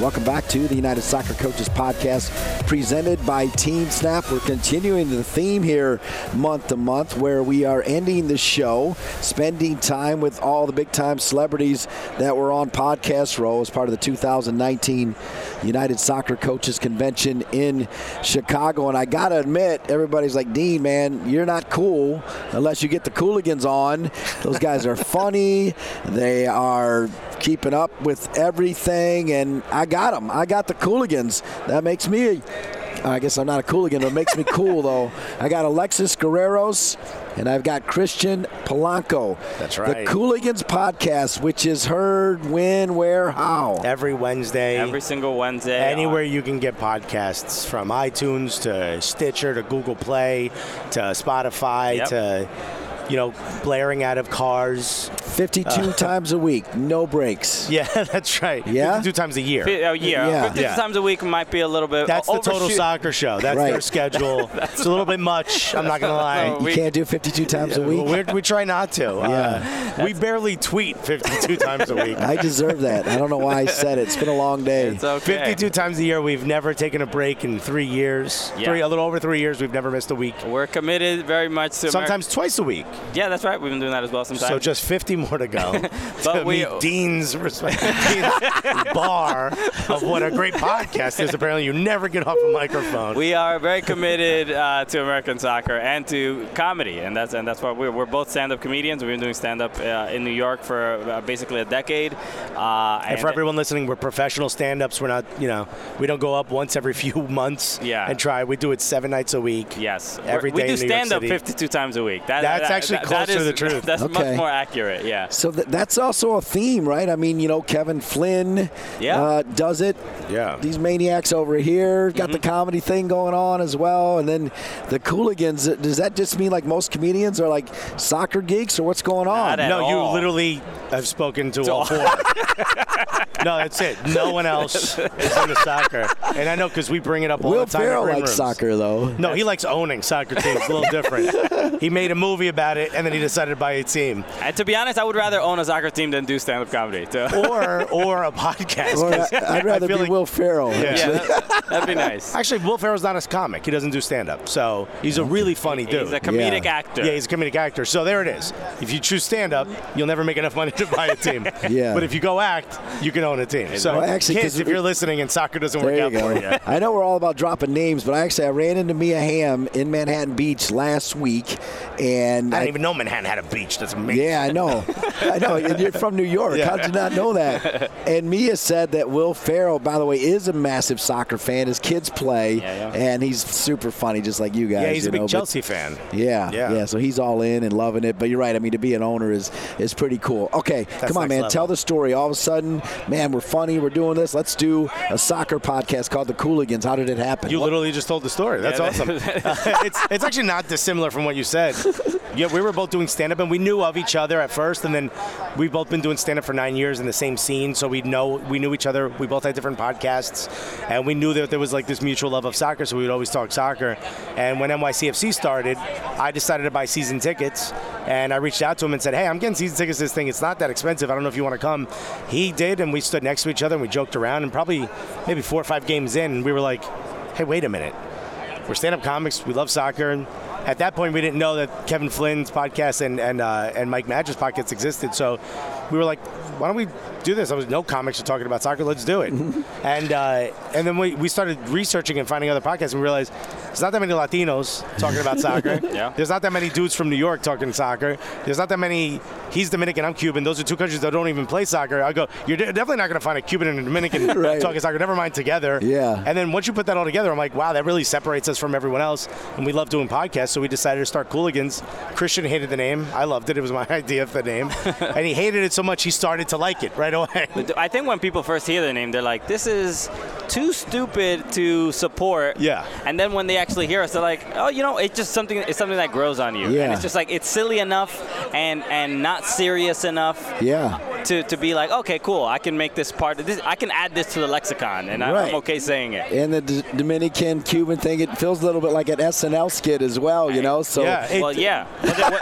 Welcome back to the United Soccer Coaches Podcast presented by Team Snap. We're continuing the theme here month to month where we are ending the show, spending time with all the big time celebrities that were on Podcast Row as part of the 2019 United Soccer Coaches Convention in Chicago. And I got to admit, everybody's like, Dean, man, you're not cool unless you get the Cooligans on. Those guys are *laughs* funny. They are keeping up with everything, and I got them. I got the Cooligans. That makes me. I guess I'm not a cooligan, but it makes me cool *laughs* though. I got Alexis Guerreros and I've got Christian Polanco. That's right. The Cooligans podcast, which is heard when, where, how? Every Wednesday. Every single Wednesday. Uh, Anywhere you can get podcasts from iTunes to Stitcher to Google Play to Spotify yep. to you know, blaring out of cars. 52 uh, *laughs* times a week, no breaks. Yeah, *laughs* that's right. Yeah? 52 times a year. Oh, yeah. yeah. 52 yeah. times a week might be a little bit That's the total soccer show. That's right. their schedule. *laughs* it's a little bit much. I'm not going to lie. No, you can't do 52 times a week? We're, we try not to. Yeah. Uh, we barely tweet 52 times a week. I deserve that. I don't know why I said it. It's been a long day. It's okay. 52 times a year. We've never taken a break in three years. Yeah. Three, a little over three years. We've never missed a week. We're committed very much to Sometimes America. twice a week. Yeah, that's right. We've been doing that as well sometimes. So just 50 more to go. *laughs* but to we, meet Dean's, Dean's *laughs* bar of what a great podcast is. Apparently, you never get off a microphone. We are very committed uh, to American soccer and to comedy, and that's and that's why we're, we're both stand-up comedians. We've been doing stand-up uh, in New York for uh, basically a decade. Uh, and, and, for everyone listening, we're professional stand-ups. We're not, you know, we don't go up once every *laughs* few months yeah. and try. We do it seven nights a week. Yes, every day. We do stand-up 52 times a week. That, that's that, actually that, closer to the truth. That's okay. much more accurate. Yeah. So th- that's also a theme, right? I mean, you know, Kevin Flynn yeah. Uh, does it. Yeah. These maniacs over here got mm-hmm. the comedy thing going on as well, and then the Cooligans. Does that just mean like most comedians are like soccer geeks, or what's going on? no, all. you literally have spoken to, to all four. *laughs* no, that's it. No one else is into soccer, and I know because we bring it up all Will the time. Will Ferrell likes rooms. soccer though. No, he likes owning soccer teams. A little different. *laughs* he made a movie about it, and then he decided to buy a team. And to be honest, I would rather own a soccer team than do stand-up comedy. or *laughs* or a podcast. Or uh, *laughs* I'd rather be like, Will Ferrell. Yeah, yeah that, would be nice. *laughs* Actually, Will Ferrell's not a comic. He doesn't do stand-up, so he's a really funny dude. He's a comedic yeah. actor. Yeah, he's a comedic actor. So there it is. If you choose stand-up, you'll never make enough money to buy a team. yeah. But if you go act, you can own a team. So well, actually, kids, if you're listening and soccer doesn't work out for you, I know we're all about dropping names, but I actually I ran into Mia Hamm in Manhattan Beach last week week, and I didn't even know Manhattan had a beach. That's amazing. Yeah, I know. I know. And you're from New York. Yeah. How did you not know that? *laughs* And Mia said that Will Ferrell, by the way, is a massive soccer fan. His kids play, Yeah, yeah. and he's super funny, just like you guys. Yeah, he's you a big know, but- Chelsea fan. Yeah, Yeah. yeah, So he's all in and loving it. But you're right. I mean, to be an owner is is pretty cool. Okay, come on, man. level. Tell the story. All of a sudden, man, we're funny. We're doing this. Let's do a soccer podcast called The Cooligans. How did it happen? You literally just told the story. That's awesome. *laughs* it's, it's actually not dissimilar from what you said. *laughs* Yeah, we were both doing stand up and we knew of each other at first, and then we've both been doing stand up for nine years in the same scene, so we know we knew each other. We both had different podcasts, and we knew that there was like this mutual love of soccer, so we would always talk soccer. And when NYCFC started, I decided to buy season tickets, and I reached out to him and said, "Hey, I'm getting season tickets to this thing. It's not that expensive. I don't know if you want to come." He did, and we stood next to each other and we joked around, and probably maybe four or five games in, we were like, "Hey, wait a minute." we're stand-up comics. We love soccer. And at that point, we didn't know that Kevin Flynn's podcast and and uh, and Mike Madge's podcast existed. So we were like, why don't we do this? I was no comics are talking about soccer. Let's do it. *laughs* and uh, and then we, we started researching and finding other podcasts, and we realized there's not that many Latinos talking about *laughs* soccer. Yeah. There's not that many dudes from New York talking soccer. There's not that many. He's Dominican. I'm Cuban. Those are two countries that don't even play soccer. I go, you're de- definitely not going to find a Cuban and a Dominican *laughs* Right. talking soccer. Never mind together. Yeah. And then once you put that all together, I'm like, wow, that really separates us from everyone else. And we love doing podcasts, so we decided to start Cooligans. Christian hated the name. I loved it. It was my idea for the name. and he hated it so much he started to like it right away. I think when people first hear the name, they're like, "This is too stupid to support." Yeah. And then when they actually hear us, they're like, "Oh, you know, it's just something. It's something that grows on you." Yeah. And it's just like it's silly enough and and not serious enough yeah. to, to be like, okay, cool. I can make this part of this. I can add this to the lexicon, and I'm- Right. I'm okay saying it. And the D- Dominican Cuban thing, it feels a little bit like an SNL skit as well, you know. So Yeah, well, yeah. *laughs* Well, there,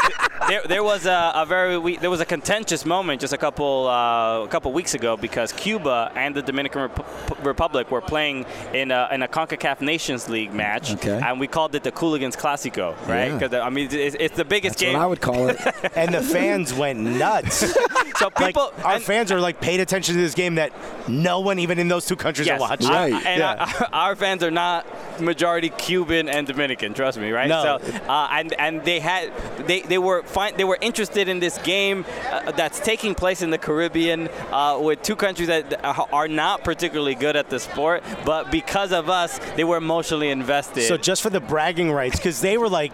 there, there was a, a very we, there was a contentious moment just a couple uh, a couple weeks ago because Cuba and the Dominican Rep- Republic were playing in a, in a Concacaf Nations League match, Okay. and we called it the Cooligans Classico, right? Yeah. Because I mean, it's, it's the biggest that's game. what I would call it. *laughs* and the fans went nuts. *laughs* so Like, people our and- fans are like paid attention to this game that no one even in those two countries Yes, are watching. I- Right. and Yeah. our, *laughs* our fans are not majority Cuban and Dominican. Trust me, right? No. So, uh, and and they had they, they were fine. They were interested in this game uh, that's taking place in the Caribbean uh, with two countries that are not particularly good at the sport, but because of us, they were emotionally invested. So just for the bragging rights, because they were like,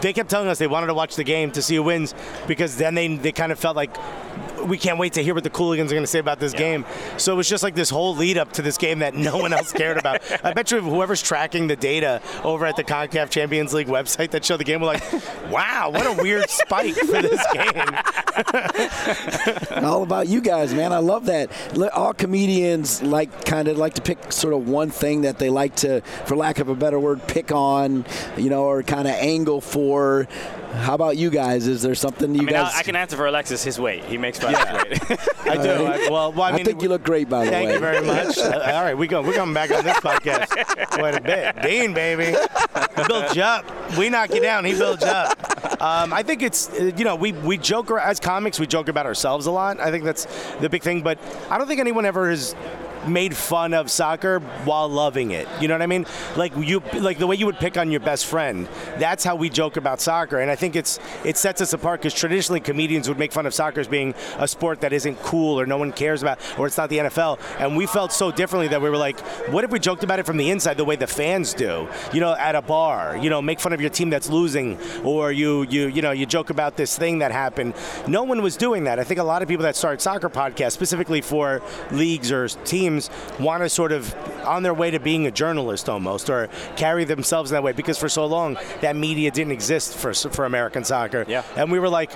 they kept telling us they wanted to watch the game to see who wins, because then they they kind of felt like we can't wait to hear what the Cooligans are going to say about this game. So it was just like this whole lead up to this game that no one else cared about. *laughs* I bet you whoever's tracking the data over at the Concacaf Champions League website that showed the game were like, wow, what a weird spike for this game. *laughs* all about you guys, man. I love that. All comedians like kind of like to pick sort of one thing that they like to, for lack of a better word, pick on, you know, or kind of angle for. How about you guys? Is there something you I mean, guys? I, I can answer for Alexis his weight. He makes fun of his weight. *laughs* I do. I, well, well, I I mean, think you look great, by the Thank way. Thank you very much. *laughs* Uh, all right, we go. We're coming back on this podcast quite a bit. Dean, baby, he builds you up. We knock you down. He builds you up. Um, I think it's uh, you know we we joke ar- as comics. We joke about ourselves a lot. I think that's the big thing. But I don't think anyone ever has made fun of soccer while loving it. You know what I mean? Like you like the way you would pick on your best friend. That's how we joke about soccer, and I think it's it sets us apart because traditionally comedians would make fun of soccer as being a sport that isn't cool or no one cares about or it's not the NFL. And we felt so differently that we were like, what if we joked about it from the inside the way the fans do? You know, at a bar, you know, make fun of your team that's losing, or you you you know you joke about this thing that happened. No one was doing that. I think a lot of people that start soccer podcasts specifically for leagues or teams want to sort of on their way to being a journalist almost or carry themselves that way because for so long that media didn't exist for for American soccer. Yeah. And we were like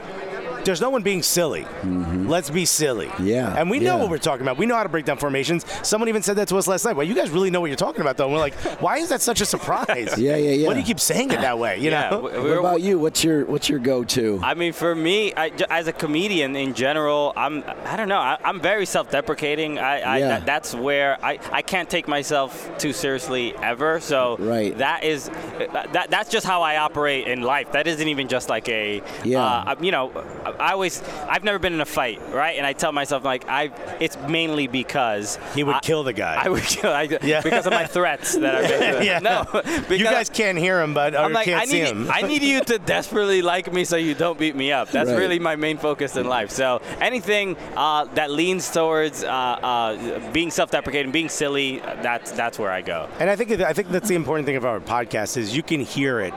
there's no one being silly. Mm-hmm. Let's be silly. Yeah, And we know what we're talking about. We know how to break down formations. Someone even said that to us last night. Well, you guys really know what you're talking about, though. And we're like, why is that such a surprise? Yeah, *laughs* yeah, yeah. Why do you keep saying it that way? You yeah. know? we- what about you? What's your What's your go-to? I mean, for me, I, j- as a comedian in general, I'm I don't know. I, I'm very self-deprecating. I, I Yeah. that, that's where I, I can't take myself too seriously ever. So Right. that is uh, that that's just how I operate in life. That isn't even just like a Yeah. uh, uh you know uh, I always, I've never been in a fight, right? And I tell myself like, I, it's mainly because he would I, kill the guy. I would kill, I, *laughs* Yeah. because of my threats that I make. *laughs* yeah. No, because you guys can't hear him, but I'm like, can't I see need, him. I need you to desperately like me so you don't beat me up. That's Right. really my main focus in life. So anything uh, that leans towards uh, uh, being self-deprecating, being silly, that's that's where I go. And I think I think that's the important thing about our podcast is you can hear it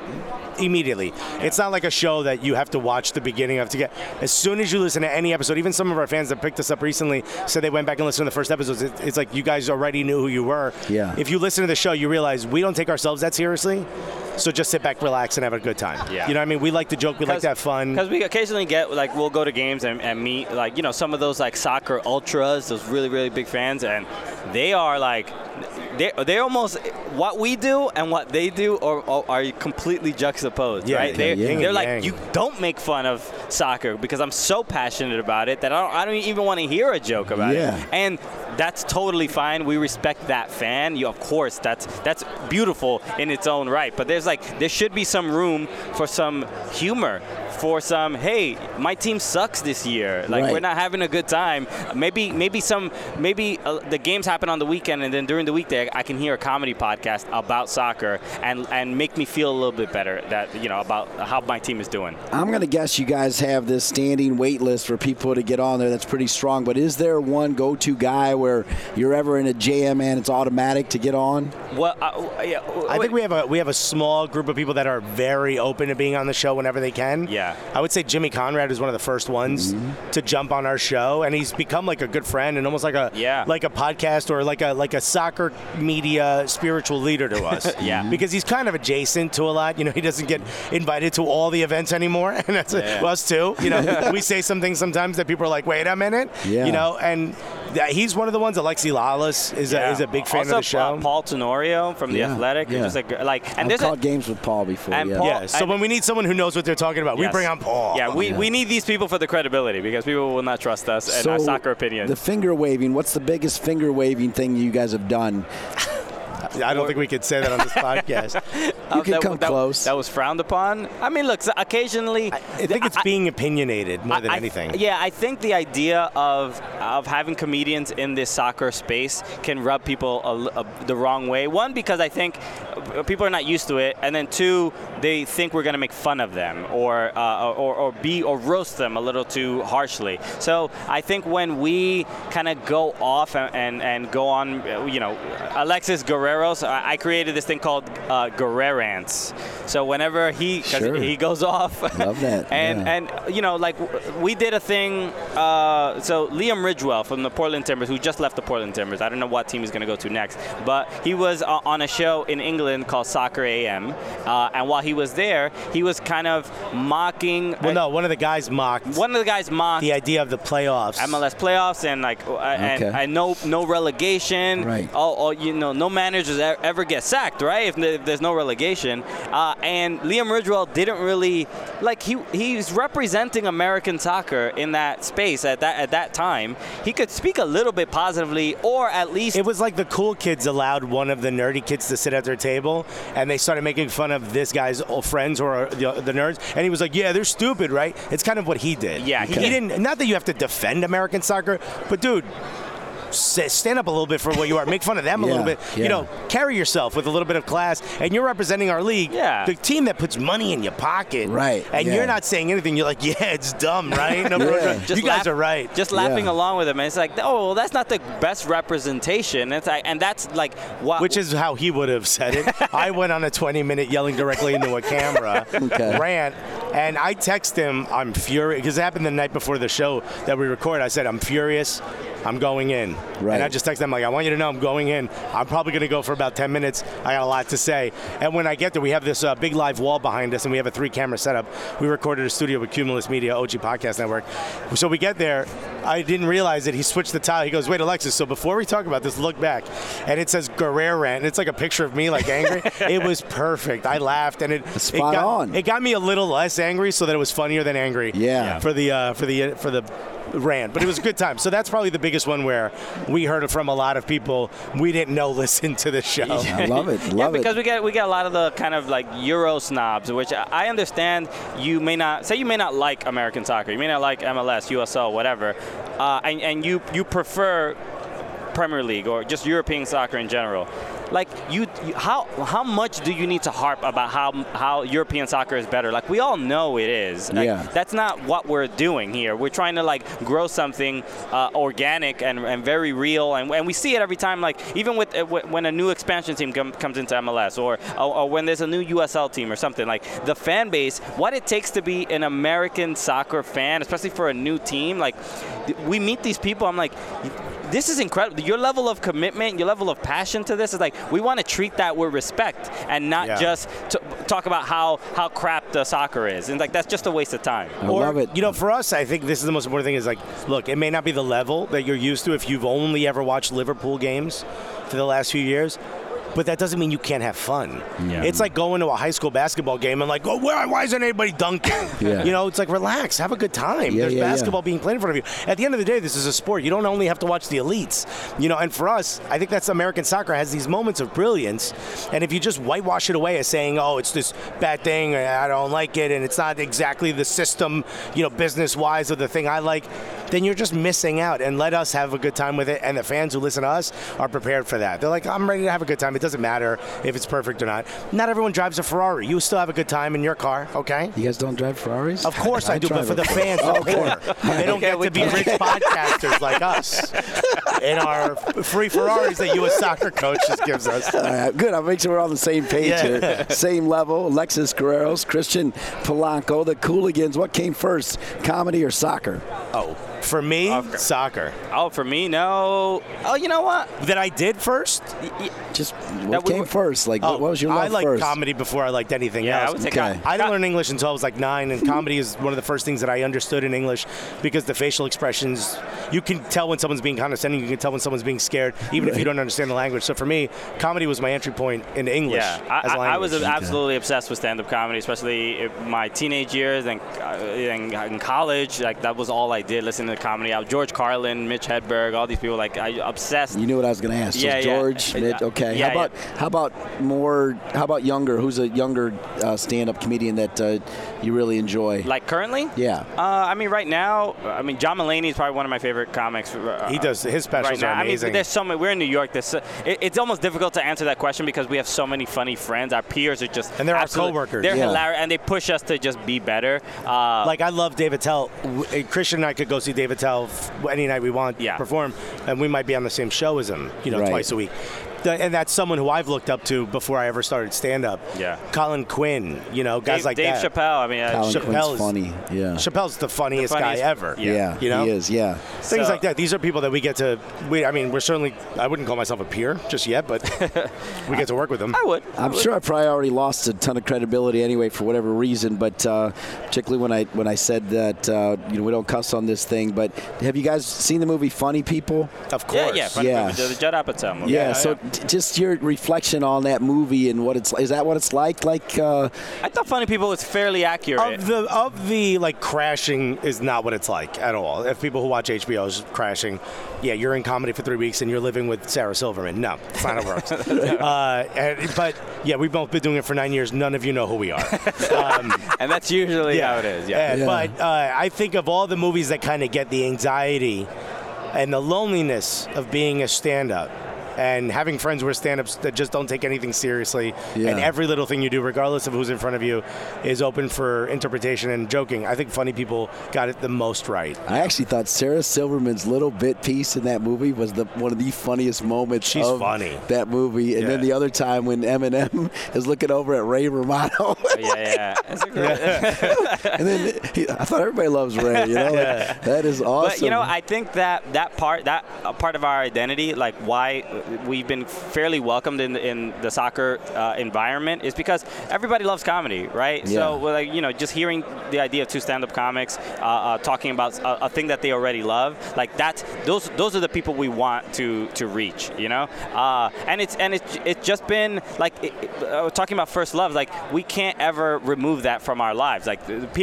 immediately. It's not like a show that you have to watch the beginning of to get. As soon as you listen to any episode, even some of our fans that picked us up recently said they went back and listened to the first episodes. It, it's like you guys already knew who you were. Yeah. If you listen to the show, you realize we don't take ourselves that seriously. So just sit back, relax, and have a good time. Yeah. You know what I mean? We like to joke. We like to have fun. Because we occasionally get like we'll go to games and, and meet like you know some of those like soccer ultras, those really really big fans, and they are like they they're almost what we do and what they do are, are, completely juxtaposed, Yeah, right? yeah, they're, and they're like you don't make fun of soccer because I'm so passionate about it that I don't, I don't even want to hear a joke about Yeah. it, and that's totally fine. We respect that fan. You, of course, that's that's beautiful in its own right. But there's like there should be some room for some humor, for some hey, my team sucks this year. Like Right. we're not having a good time. Maybe maybe some maybe uh, the games happen on the weekend and then during the weekday I can hear a comedy podcast about soccer and and make me feel a little bit better that you know about how my team is doing. I'm going to guess you guys have this standing wait list for people to get on there that's pretty strong, but is there one go to guy where you're ever in a jam and it's automatic to get on? Well, uh, yeah, I think we have a we have a small group of people that are very open to being on the show whenever they can. Yeah. I would say Jimmy Conrad is one of the first ones mm-hmm. to jump on our show, and he's become like a good friend and almost like a Yeah. like a podcast or like a like a soccer media spiritual leader to us. *laughs* Yeah. because he's kind of adjacent to a lot. You know, he doesn't get invited to all the events anymore, *laughs* and that's Yeah. us too. You know, *laughs* we say some things sometimes that people are like, "Wait a minute," Yeah. you know, and he's one of the ones. Alexi Lalas is a, is a big fan also, of the show. uh, Paul Tenorio from the Yeah, Athletic, yeah. just like like, and I've there's a, called games with Paul before. and yeah. Paul- Yeah. So I- when we need someone who knows what they're talking about, we bring on Paul. Yeah, we, we need these people for the credibility because people will not trust us and our soccer opinions. The finger waving. What's the biggest finger waving thing you guys have done? I don't think we could say that on this *laughs* podcast. You can that, come that- close. That was frowned upon. I mean, look, so occasionally. I think it's being opinionated more than I- anything. Yeah, I think the idea of of having comedians in this soccer space can rub people a, a- the wrong way. One, because I think uh, people are not used to it, and then two, they think we're going to make fun of them or, uh, or or be or roast them a little too harshly. So I think when we kind of go off and, and and go on, uh, you know, Alexis Guerrero's, I, I created this thing called uh, Guerrerants. So whenever he 'cause Sure. he goes off, Love that, *laughs* and yeah. and you know, like we did a thing. Uh, so Liam Ridgewell from the Portland Timbers, who just left the Portland Timbers. I don't know what team he's going to go to next, but he was uh, on a show in England called Soccer AM, uh, and while he was there, he was kind of mocking. well, no, one of the guys mocked One of the guys mocked the idea of the playoffs. MLS playoffs and like uh, and, Okay. and no no relegation. Right. All, all you know, no managers ever get sacked, right? If, if there's no relegation. Uh, and Liam Ridgewell didn't really like he he's representing American soccer in that space at that at that time. He could speak a little bit positively, or at least It was like the cool kids allowed one of the nerdy kids to sit at their table, and they started making fun of this guy's old friends or the, the nerds, and he was like, "Yeah, they're stupid, right?" It's kind of what he did. Yeah, he, he didn't. Not that you have to defend American soccer, but dude. S- Stand up a little bit for what you are. Make fun of them a little bit. yeah. You know, carry yourself with a little bit of class. And you're representing our league, Yeah. the team that puts money in your pocket. Right, And yeah. you're not saying anything. You're like, *laughs* yeah, it's dumb, right? No, Yeah. You guys laugh- are right. Just laughing Yeah. along with him, and it's like, oh, well, that's not the best representation. It's like, and that's like what Which is how he would have said it. *laughs* I went on a 20 minute yelling directly into a camera Okay. rant, and I text him, I'm furious, because it happened the night before the show that we recorded. I said, I'm furious. I'm going in. Right. And I just texted him, like, I want you to know I'm going in. I'm probably going to go for about 10 minutes. I got a lot to say. And when I get there, we have this uh, big live wall behind us, and we have a three camera setup. We recorded a studio with Cumulus Media, OG Podcast Network. So we get there. I didn't realize it. He switched the tile. He goes, Wait, Alexis, so before we talk about this, look back. And it says Guerrero rant. And it's like a picture of me, like angry. *laughs* it was perfect. I laughed, and it, Spot it got, on. It got me a little less us angry so that it was funnier than angry. Yeah. For the uh, for the for the rant, but it was a good time. So that's probably the biggest one where we heard it from a lot of people we didn't know *laughs* listen to the show. I love it. Love yeah, it. because we get we get a lot of the kind of like Euro snobs, which I understand. You may not say you may not like American soccer, you may not like MLS, USL, whatever, uh, and and you you prefer Premier League or just European soccer in general. Like you, you, how how much do you need to harp about how how European soccer is better? Like we all know it is. Like, Yeah. That's not what we're doing here. We're trying to like grow something uh, organic and, and very real, and, and we see it every time. Like even with uh, when a new expansion team com- comes into MLS, or, or or when there's a new USL team or something. Like the fan base, what it takes to be an American soccer fan, especially for a new team. Like we meet these people, I'm like. This is incredible. Your level of commitment, your level of passion to this is like we want to treat that with respect and not Yeah. just t- talk about how how crap the soccer is. And like that's just a waste of time. I or, love it. You know, for us, I think this is the most important thing. Is like, look, it may not be the level that you're used to if you've only ever watched Liverpool games for the last few years. But that doesn't mean you can't have fun. Yeah. It's like going to a high school basketball game and like, oh, why, why isn't anybody dunking? *laughs* Yeah. You know, it's like relax, have a good time. Yeah, There's yeah, yeah. basketball being played in front of you. At the end of the day, this is a sport. You don't only have to watch the elites. You know, and for us, I think that's American soccer has these moments of brilliance. And if you just whitewash it away as saying, oh, it's this bad thing, I don't like it, and it's not exactly the system, you know, business wise of the thing I like, then you're just missing out. And let us have a good time with it. And the fans who listen to us are prepared for that. They're like, I'm ready to have a good time. It doesn't matter if it's perfect or not. Not everyone drives a Ferrari. You still have a good time in your car, okay? you guys don't drive Ferraris? Of course I, do, but for the fans, of course, they don't Okay, get to be can- rich *laughs* podcasters like us in our free Ferraris that U.S. Soccer Coach just gives us. All right, good. I'll make sure we're on the same page Yeah. here. Same level. Alexis Guerreros, Christian Polanco, the Cooligans. What came first, comedy or soccer? Oh, for me, Okay. soccer. Oh, for me, no. Oh, you know what? That I did first. Y- y- Just what we came were- first? Like, Oh, what, what was your love I liked first? comedy before I liked anything Yeah, I else. would say Okay. com- I didn't learn English until I was like nine, and comedy is one of the first things that I understood in English because the facial expressions, you can tell when someone's being condescending, you can tell when someone's being scared, even if you don't understand the language. So for me, comedy was my entry point into English. Yeah, as I, a I, I was language. absolutely obsessed with stand-up comedy, especially in my teenage years and uh, in, in college. Like that was all I did, listening to comedy. I, George Carlin, Mitch Hedberg, all these people. Like I obsessed. You knew what I was going to ask. So Yeah, yeah. George, Uh, Mitt, okay. yeah, how about how about more? How about younger? Who's a younger uh, stand-up comedian that uh, you really enjoy? Like currently? yeah. Uh, I mean, right now, I mean, John Mulaney is probably one of my favorite comics. uh, He does his specials right now. are amazing. I mean, there's so many. We're in New York. There's, so- it, it's almost difficult to answer that question because we have so many funny friends. Our peers are just And they're our coworkers. They're Yeah. hilarious, and they push us to just be better. Uh, like I love Dave Attell. W- uh, Christian and I could go see Dave Attell any night we want Yeah. perform, and we might be on the same show as him, you know, Right. twice a week. Th- And that's someone who I've looked up to before I ever started stand up. Yeah. Colin Quinn, you know, guys Dave, like Dave that. Chappelle. I mean, uh, Colin Chappelle's- Quinn's funny. Yeah. Chappelle's the funniest, The funniest- guy ever. yeah, you know? he is. Yeah. Things So- like that. These are people that we get to. We, I mean, we're certainly. I wouldn't call myself a peer just yet, but *laughs* we get to work with them. I would. I'm sure I probably already lost a ton of credibility anyway for whatever reason, but uh, particularly when I when I said that uh, you know we don't cuss on this thing. But have you guys seen the movie Funny People? Of course. Yeah, yeah. Funny Yeah. movie, the, the Judd Apatow movie. Yeah. so t- just your reflection on that movie and what it's is that what it's like? Like uh, I thought Funny People was fairly accurate. Of the of the like crashing is not what it's like at all. If people who watch HBO is crashing, yeah, you're in comedy for three weeks and you're living with Sarah Silverman. No, it's not how it works. *laughs* uh, and, but yeah, we've both been doing it for nine years. None of you know who we are. *laughs* Um, and that's usually how it is. Yeah. and- Yeah. But uh, I think of all the movies that kind of get the anxiety and the loneliness of being a stand-up. And having friends who are stand-ups that just don't take anything seriously, Yeah. and every little thing you do, regardless of who's in front of you, is open for interpretation and joking. I think funny people got it the most right. I actually thought Sarah Silverman's little bit piece in that movie was the one of the funniest moments She's of funny. that movie. And then the other time when Eminem *laughs* is looking over at Ray Romano, *laughs* yeah, yeah. It's a great- *laughs* and then he, I thought everybody loves Ray. You know, like, that is awesome. But you know, I think that that part, that uh, part of our identity, like why we've been fairly welcomed in the, in the soccer uh, environment is because everybody loves comedy, right? Yeah. So like you know, just hearing the idea of two stand-up comics uh, uh, talking about a, a thing that they already love, like that's those those are the people we want to to reach, you know. Uh, and it's and it's it's just been like it, it- uh, talking about first love, like we can't ever remove that from our lives. Like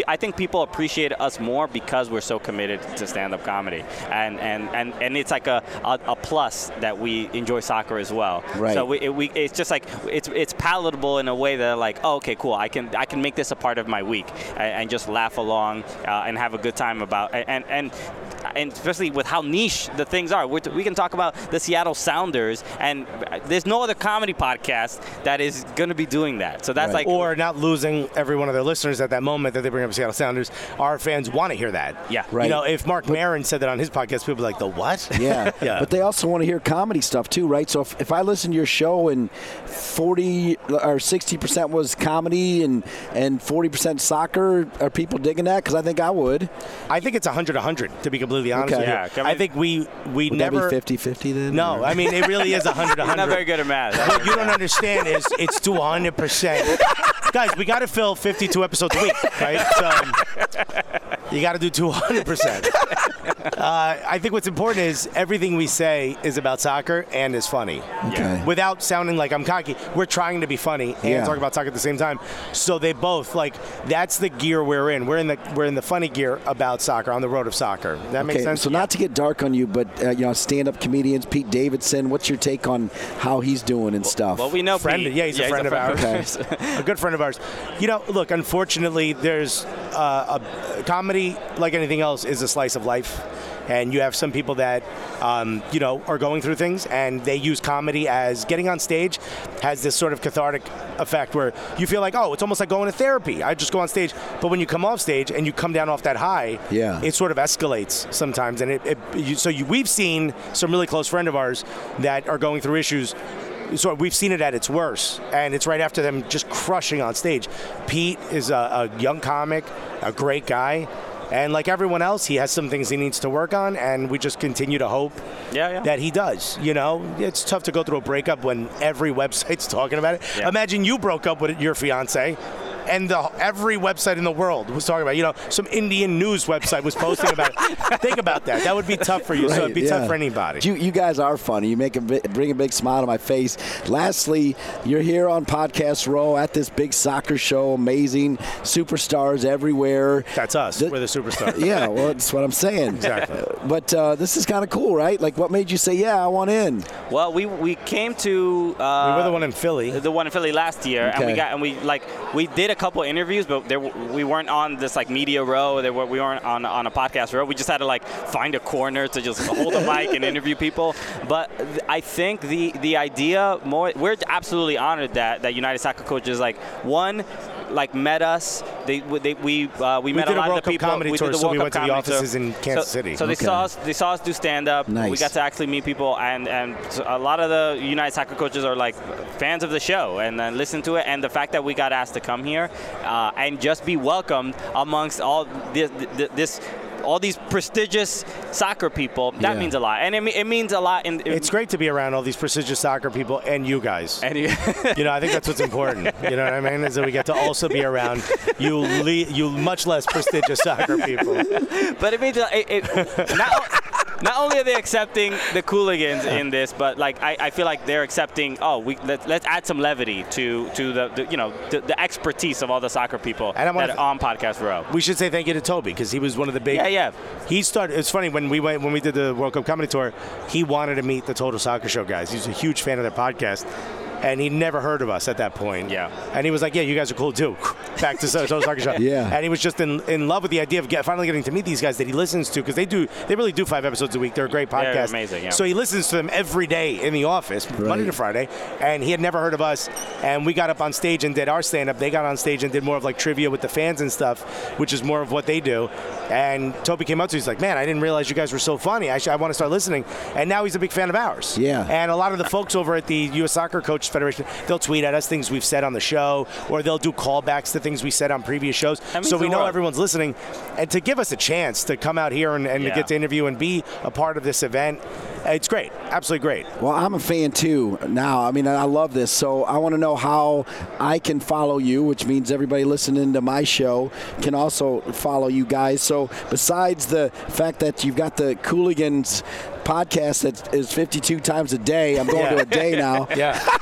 I think people appreciate us more because we're so committed to stand-up comedy, and and and, and it's like a, a, a plus that we enjoy soccer as well. Right. So we, it, we it's just like it's it's palatable in a way that like oh okay cool I can I can make this a part of my week and, and just laugh along uh, and have a good time about and and and especially with how niche the things are We're, we can talk about the Seattle Sounders and uh, there's no other comedy podcast that is going to be doing that so that's like or not losing every one of their listeners at that moment that they bring up Seattle Sounders. Our fans want to hear that. Yeah. Right. You know, if Mark Maron said that on his podcast, people would be like, the what? *laughs* Yeah. *laughs* yeah. But they also want to hear comedy stuff too, right? So if, if I listen to your show and 40 or 60% was comedy and, and 40% soccer, are people digging that? Because I think I would. I think it's 100 100, to be completely honest Okay. with you. Yeah, I think we, we Would never. that be 50 50 then? No, or- I mean, it really is 100 *laughs* I'm not 100. very good at math What you don't understand is it's to 100%. Guys, we got to fill 52 episodes a week, right? So you got to do 200%. Uh, I think what's important is everything we say is about soccer and is funny. Okay. Without sounding like I'm cocky, we're trying to be funny and Yeah. talk about soccer at the same time. So they both like that's the gear we're in. We're in the we're in the funny gear about soccer on the road of soccer. That makes Okay, sense. so not to get dark on you, but uh, you know, stand-up comedians, Pete Davidson. What's your take on how he's doing and stuff? well we know friend. Pete. Yeah, he's a friend of ours. *laughs* a good friend of ours. You know, look, unfortunately, there's uh, a comedy, like anything else, is a slice of life. And you have some people that, um, you know, are going through things, and they use comedy as getting on stage has this sort of cathartic effect where you feel like, oh, it's almost like going to therapy. I just go on stage, but when you come off stage and you come down off that high, Yeah. it sort of escalates sometimes. And it, it you, so you, we've seen some really close friend of ours that are going through issues so we've seen it at its worst, and it's right after them just crushing on stage. Pete is a, a young comic, a great guy, and like everyone else, he has some things he needs to work on, and we just continue to hope Yeah, yeah. that he does. You know, it's tough to go through a breakup when every *laughs* website's talking about it. Yeah. Imagine you broke up with your fiance. And the, every website in the world was talking about, it. you know, some Indian news website was posting about it. Think about that. That would be tough for you. so it'd be yeah. tough for anybody. You, you guys are funny. You make a bring a big smile to my face. Lastly, you're here on Podcast Row at this big soccer show. Amazing superstars everywhere. That's us. Th- We're the superstars. *laughs* yeah, well, that's what I'm saying. Exactly. But uh, this is kind of cool, right? Like, what made you say, "Yeah, I want in"? well we we came to uh, we were the one in Philly. the one in Philly last year, and we got and we like we did a couple interviews, but there we weren't on this like media row. There were, we weren't on on a podcast row. We just had to like find a corner to just hold a mic and interview people. But th- I think the the idea more we're absolutely honored that that United Soccer Coaches like one like met us. They they we uh, we, met a lot of the people. comedy we tour, did the so World we Cup went to the comedy tour. offices in Kansas So- City. So they saw us they saw us do stand up. Nice. We got to actually meet people, and and so a lot of the United Soccer coaches are like fans of the show, and then listen to it. And the fact that we got asked to come here uh, and just be welcomed amongst all this, this all these prestigious soccer people, that Yeah. means a lot, and it, it means a lot. In It's great to be around all these prestigious soccer people and you guys. And you, You know, I think that's what's important. You know what I mean? Is that we get to also be around you, le- you much less prestigious soccer people. but it means it, it, not, not only are they accepting the Cooligans in this, but like I, I feel like they're accepting. Oh, we let, let's add some levity to to the, the you know the, the expertise of all the soccer people And I that on podcast row. We should say thank you to Toby because he was one of the big. Yeah, yeah. He started. It's funny when we went when we did the World Cup comedy tour. He wanted to meet the Total Soccer Show guys. He's a huge fan of their podcast, and he never heard of us at that point. Yeah. And he was like, "Yeah, you guys are cool too." *laughs* Back to Total Soccer Show. Yeah. And he was just in, in love with the idea of get, finally getting to meet these guys that he listens to because they do they really do five episodes a week. They're a great They're podcast. amazing, yeah. So he listens to them every day in the office, Monday to Friday, and he had never heard of us. And we got up on stage and did our stand up. They got on stage and did more of like trivia with the fans and stuff, which is more of what they do. And Toby came up to me, he's like, "Man, I didn't realize you guys were so funny. I, sh- I want to start listening." And now he's a big fan of ours. Yeah. And a lot of the folks over at the U.S. Soccer Coaches Federation, they'll tweet at us things we've said on the show, or they'll do callbacks to things we said on previous shows, so we know world. everyone's listening, and to give us a chance to come out here and, and to get to interview and be a part of this event, it's great, absolutely great. Well, I'm a fan too now. I mean, I love this. So I want to know how I can follow you, which means everybody listening to my show can also follow you guys. So besides the fact that you've got the Cooligans podcast that is 52 times a day, I'm going to a day now. *laughs* Yeah. *laughs*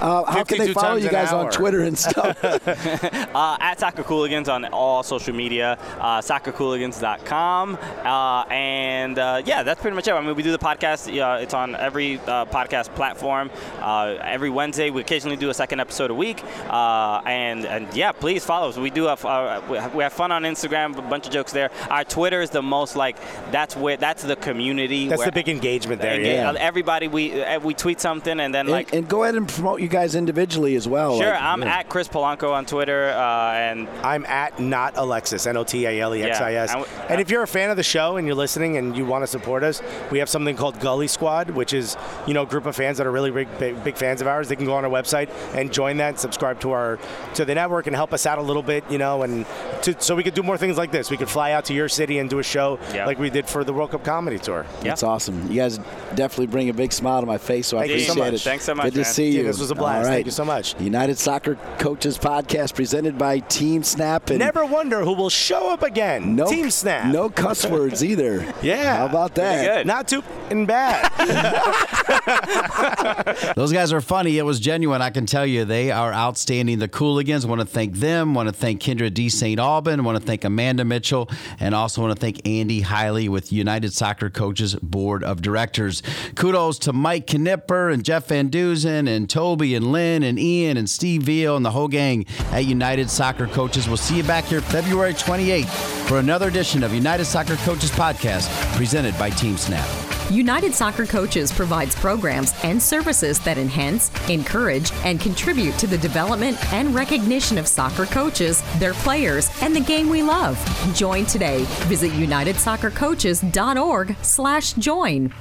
Uh, how can they follow you an guys on. Twitter and *laughs* stuff? Uh, at Soccer Cooligans on all social media, uh, soccercooligans.com. Uh, and uh, yeah, that's pretty much it. I mean, we do the podcast. Uh, it's on every uh, podcast platform. Uh, every Wednesday, we occasionally do a second episode a week. Uh, and, and yeah, please follow us. We do have, uh, we have we have fun on Instagram, a bunch of jokes there. Our Twitter is the most like, that's where, that's the community. That's where the big engagement there. Engage- Yeah. Everybody, we uh, we tweet something and then like and, and go ahead and promote you guys individually as well. Sure, Like, I'm yeah. at Chris Polanco on Twitter, uh, and I'm at not Alexis, N O T A L E X I S. Yeah, and- And if you're a fan of the show and you're listening and you want to support us, we have something called Gully Squad, which is you know a group of fans that are really big, big, big fans of ours. They can go on our website and join that, and subscribe to our to the network, and help us out a little bit, you know, and to, so we could do more things like this. We could fly out to your city and do a show Yeah. like we did for the World Cup Comedy Tour. That's awesome. You guys definitely bring a big smile to my face, so I Thank you so appreciate much. it. Thanks so much, Good to man. see Dude, you. this was a blast. All right. Thank you so much. United Soccer Coaches Podcast presented by Team Snap. And Never wonder who will show up again. no, Team Snap. No cuss words either. *laughs* Yeah. How about that? good. Not too and bad. *laughs* Those guys are funny. It was genuine. I can tell you they are outstanding. The Cooligans. Want to thank them. Want to thank Kyndra D. St. Aubin. Want to thank Amanda Mitchell. And also want to thank Andy Haile with United Soccer Coaches Board of Directors. Kudos to Mike Knipper and Jeff Van Duzen and Toby and Lynn and Ian and Steve Veal and the whole gang at United Soccer Coaches. We'll see you back here February 28th for another edition of United Soccer Coaches Podcast presented by Team Snap. United Soccer Coaches provides programs and services that enhance, encourage, and contribute to the development and recognition of soccer coaches, their players, and the game we love. Join today. Visit unitedsoccercoaches.org/join.